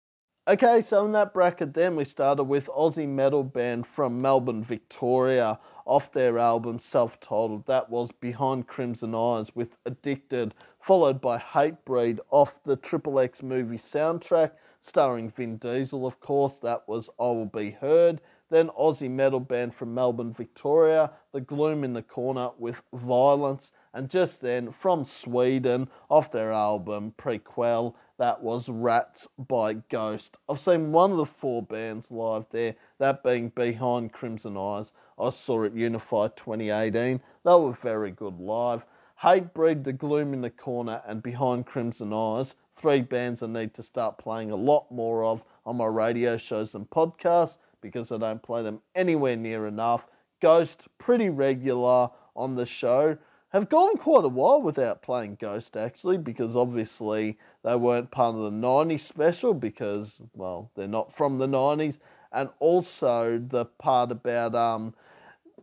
Okay, so in that bracket, then we started with Aussie metal band from Melbourne, Victoria, off their album self titled. That was Behind Crimson Eyes with Addicted, followed by Hatebreed off the Triple X movie soundtrack, starring Vin Diesel, of course. That was I Will Be Heard. Then Aussie metal band from Melbourne, Victoria, The Gloom in the Corner with Violence. And just then, from Sweden, off their album Prequel, that was Rats by Ghost. I've seen one of the four bands live there, that being Behind Crimson Eyes. I saw it Unify 2018. They were very good live. Hatebreed, The Gloom in the Corner, and Behind Crimson Eyes, three bands I need to start playing a lot more of on my radio shows and podcasts because I don't play them anywhere near enough. Ghost, pretty regular on the show. Have gone quite a while without playing Ghost actually, because obviously they weren't part of the 90s special because, well, they're not from the 90s. And also the part about um,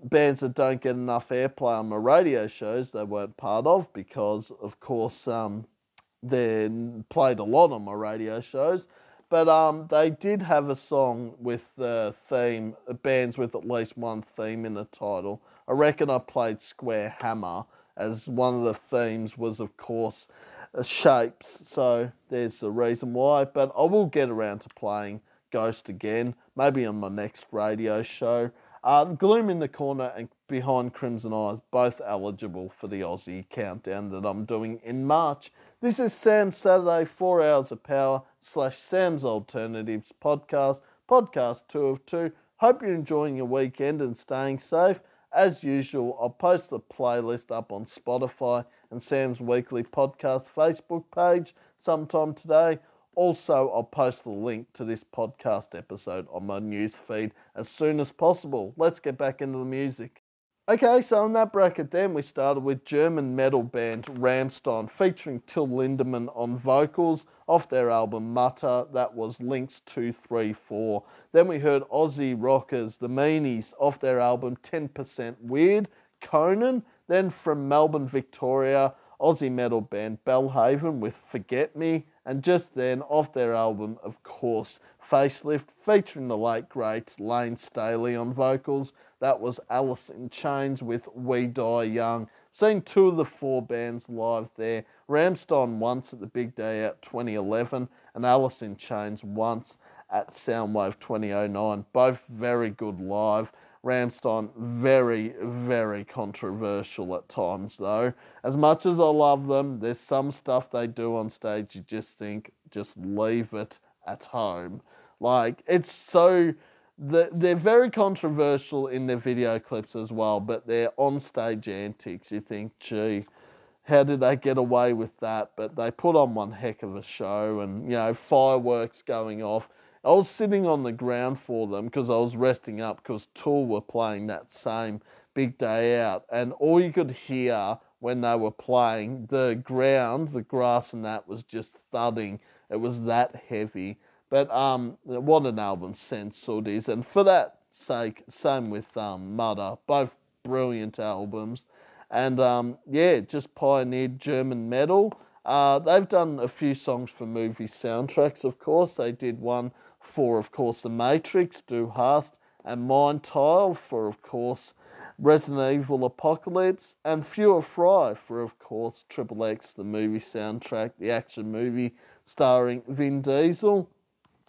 bands that don't get enough airplay on my radio shows, they weren't part of because, of course, um, they're played a lot on my radio shows. But um, they did have a song with the theme, bands with at least one theme in the title. I reckon I played Square Hammer as one of the themes was, of course, uh, shapes. So there's the reason why. But I will get around to playing Ghost again, maybe on my next radio show. Uh, Gloom in the Corner and Behind Crimson Eyes, both eligible for the Aussie countdown that I'm doing in March. This is Sam Saturday, 4 Hours of Power, slash Sam's Alternatives podcast, podcast 2 of 2. Hope you're enjoying your weekend and staying safe. As usual, I'll post the playlist up on Spotify and Sam's Weekly Podcast Facebook page sometime today. Also, I'll post the link to this podcast episode on my news feed as soon as possible. Let's get back into the music. Okay, so in that bracket, then we started with German metal band Rammstein featuring Till Lindemann on vocals off their album Mutter. That was Links 234. Then we heard Aussie rockers The Meanies off their album 10% Weird, Conan. Then from Melbourne, Victoria, Aussie metal band Belle Haven with Forget Me. And just then, off their album, of course, Facelift, featuring the late great Layne Staley on vocals. That was Alice in Chains with We Die Young. Seen two of the four bands live there. Rammstein once at the Big Day Out 2011 and Alice in Chains once at Soundwave 2009. Both very good live. Rammstein very, very controversial at times though. As much as I love them, there's some stuff they do on stage you just think, just leave it at home. Like, it's so they're very controversial in their video clips as well, but their on-stage antics, you think, gee, how did they get away with that? But they put on one heck of a show, and you know, fireworks going off. I was sitting on the ground for them because I was resting up because Tool were playing that same big day out, and all you could hear when they were playing, the ground, the grass, and that was just thudding. It was that heavy. But um, what an album it is, and for that sake, same with um, Mutter, both brilliant albums, and um, yeah, just pioneered German metal. Uh, they've done a few songs for movie soundtracks, of course. They did one for, of course, The Matrix, Du Hast, and Mein Teil for, of course, Resident Evil Apocalypse, and Feuer Frei for, of course, Triple X, the movie soundtrack, the action movie starring Vin Diesel.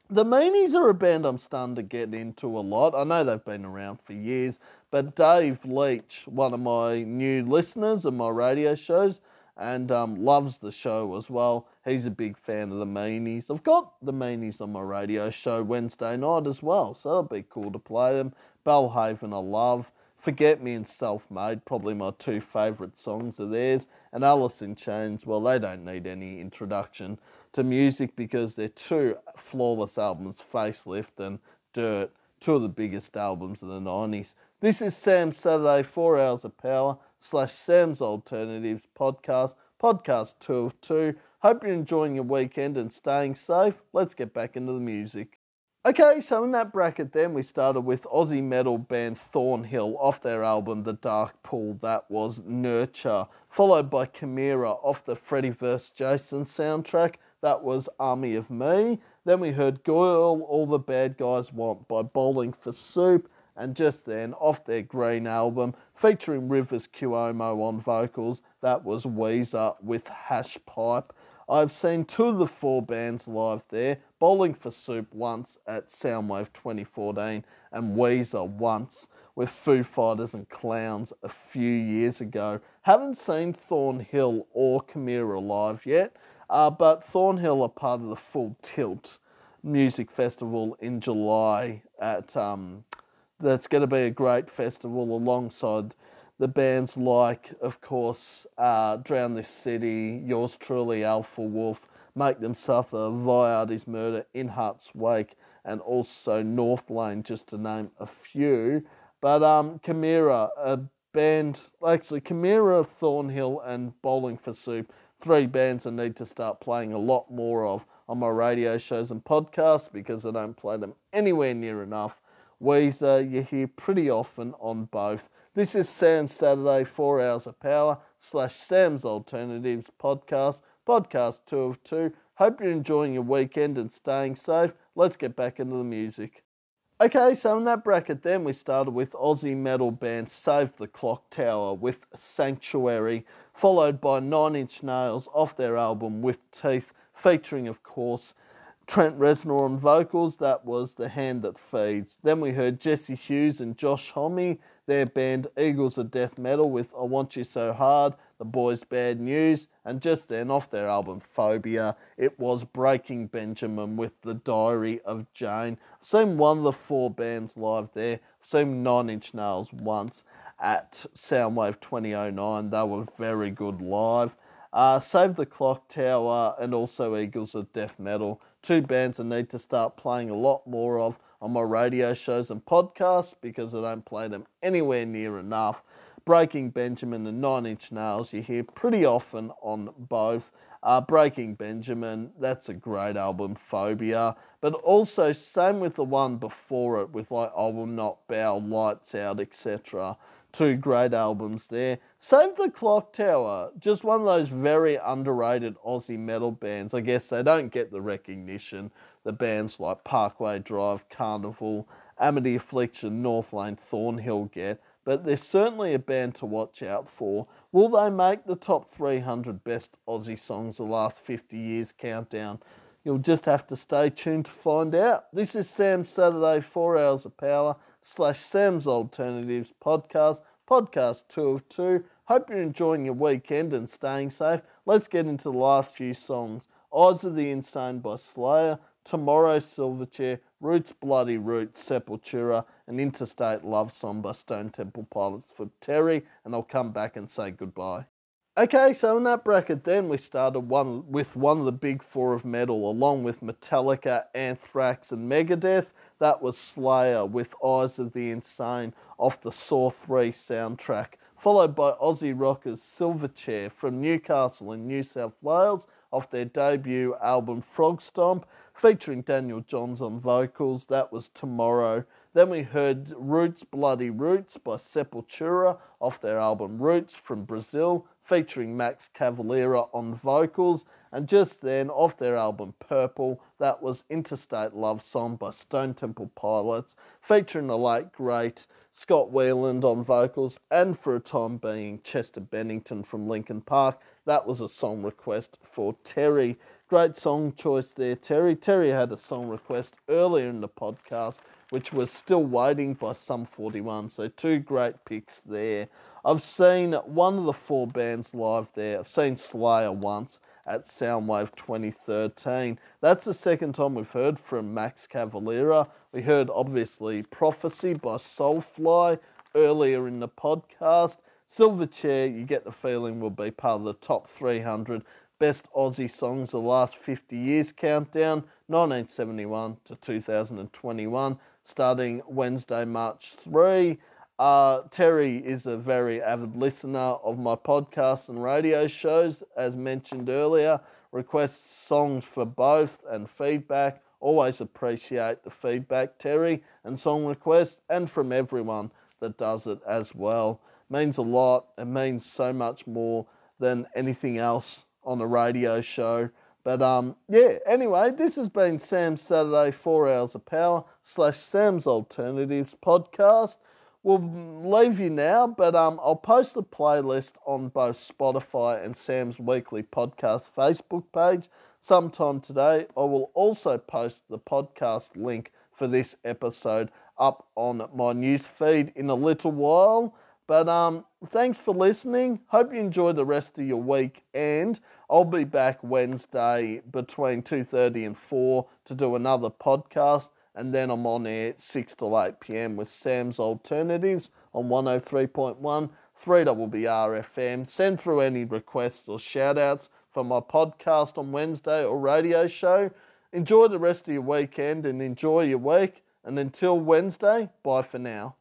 The Meanies are a band I'm starting to get into a lot. I know they've been around for years, but Dave Leach, one of my new listeners of my radio shows, and um, loves the show as well. He's a big fan of the Meanies. I've got the Meanies on my radio show Wednesday night as well, so it'll be cool to play them. Belle Haven I love. Forget Me and Self Made, probably my two favourite songs of theirs. And Alice in Chains, well, they don't need any introduction to music because they're two flawless albums, Facelift and Dirt, two of the biggest albums of the 90s. This is Sam's Saturday 4 Hours of Power slash Sam's Alternatives podcast, podcast 2 of 2. Hope you're enjoying your weekend and staying safe. Let's get back into the music. Okay, so in that bracket, then we started with Aussie metal band Thornhill off their album The Dark Pool, that was Nurture, followed by Chimaira off the Freddy vs. Jason soundtrack, that was Army of Me. Then we heard Girl All the Bad Guys Want by Bowling for Soup. And just then, off their Green album, featuring Rivers Cuomo on vocals, that was Weezer with Hash Pipe. I've seen two of the four bands live there Bowling for Soup once at Soundwave 2014, and Weezer once with Foo Fighters and Clowns a few years ago. Haven't seen Thornhill or Chimaira live yet, uh, but Thornhill are part of the Full Tilt Music Festival in July. At um, that's going to be a great festival alongside the bands like, of course, uh, Drown This City, Yours Truly, Alpha Wolf, Make Them Suffer, Viardi's Murder, In Heart's Wake, and also Northlane, just to name a few. But um, Chimaira, a band, actually, Chimaira, Thornhill, and Bowling for Soup three bands I need to start playing a lot more of on my radio shows and podcasts because I don't play them anywhere near enough. Weezer, you hear pretty often on both. This is Sam's Saturday, 4 Hours of Power, slash Sam's Alternatives podcast, podcast 2 of 2. Hope you're enjoying your weekend and staying safe. Let's get back into the music. Okay, so in that bracket, then we started with Aussie metal band Save the Clock Tower with Sanctuary followed by Nine Inch Nails off their album With Teeth, featuring, of course, Trent Reznor on vocals. That was The Hand That Feeds. Then we heard Jesse Hughes and Josh Homme, their band Eagles of Death Metal with I Want You So Hard, The Boys Bad News, and just then off their album Phobia, it was Breaking Benjamin with The Diary of Jane. I've seen one of the four bands live there. I've seen Nine Inch Nails once at Soundwave 2009. They were very good live. Uh, Save the Clock Tower and also Eagles of Death Metal, two bands I need to start playing a lot more of on my radio shows and podcasts because I don't play them anywhere near enough. Breaking Benjamin and Nine Inch Nails you hear pretty often on both. Uh, Breaking Benjamin, that's a great album, Phobia. But also, same with the one before it, with like I Will Not Bow, Lights Out, etc. Two great albums there. Save the Clock Tower, just one of those very underrated Aussie metal bands. I guess they don't get the recognition the bands like Parkway Drive, Karnivool, Amity Affliction, North Lane, Thornhill get, but they're certainly a band to watch out for. Will they make the top 300 best Aussie songs of the last 50 years countdown? You'll just have to stay tuned to find out. This is Sam's Saturday 4 Hours of Power slash Sam's Alternatives podcast, podcast 2 of 2. Hope you're enjoying your weekend and staying safe. Let's get into the last few songs. Eyes of the Insane by Slayer, Tomorrow Silverchair, Roots Bloody Roots, Sepultura, and Interstate Love Song by Stone Temple Pilots for Terry, and I'll come back and say goodbye. Okay, so in that bracket, then we started one with one of the big four of metal, along with Metallica, Anthrax, and Megadeth. That was Slayer with Eyes of the Insane off the Saw 3 soundtrack, followed by Aussie rockers Silverchair from Newcastle in New South Wales off their debut album Frog Stomp, featuring Daniel Johns on vocals. That was Tomorrow. Then we heard Roots Bloody Roots by Sepultura off their album Roots from Brazil, featuring Max Cavalera on vocals. And just then, off their album Purple, that was Interstate Love Song by Stone Temple Pilots, featuring the late great Scott Weiland on vocals, and for a time being Chester Bennington from Linkin Park. That was a song request for Terry. Great song choice there, Terry. Terry had a song request earlier in the podcast, which was still waiting by Sum 41. So, two great picks there. I've seen one of the four bands live there. I've seen Slayer once at Soundwave 2013. That's the second time we've heard from Max Cavalera. We heard obviously Prophecy by Soulfly earlier in the podcast. Silverchair, you get the feeling, will be part of the top 300 Best Aussie Songs of the Last 50 Years countdown, 1971 to 2021, starting Wednesday, March 3. Uh, Terry is a very avid listener of my podcasts and radio shows, as mentioned earlier. Requests songs for both and feedback. Always appreciate the feedback, Terry, and song requests, and from everyone that does it as well. Means a lot. It means so much more than anything else on a radio show. But um, yeah. Anyway, this has been Sam's Saturday Four Hours of Power slash Sam's Alternatives podcast. We'll leave you now, but um, I'll post the playlist on both Spotify and Sam's Weekly Podcast Facebook page sometime today. I will also post the podcast link for this episode up on my news feed in a little while. But um, thanks for listening. Hope you enjoy the rest of your week, and I'll be back Wednesday between two thirty and four to do another podcast, and then I'm on air six to eight pm with Sam's Alternatives on one hundred oh three point one. 3 WBR Send through any requests or shout outs for my podcast on Wednesday or radio show. Enjoy the rest of your weekend and enjoy your week. And until Wednesday, bye for now.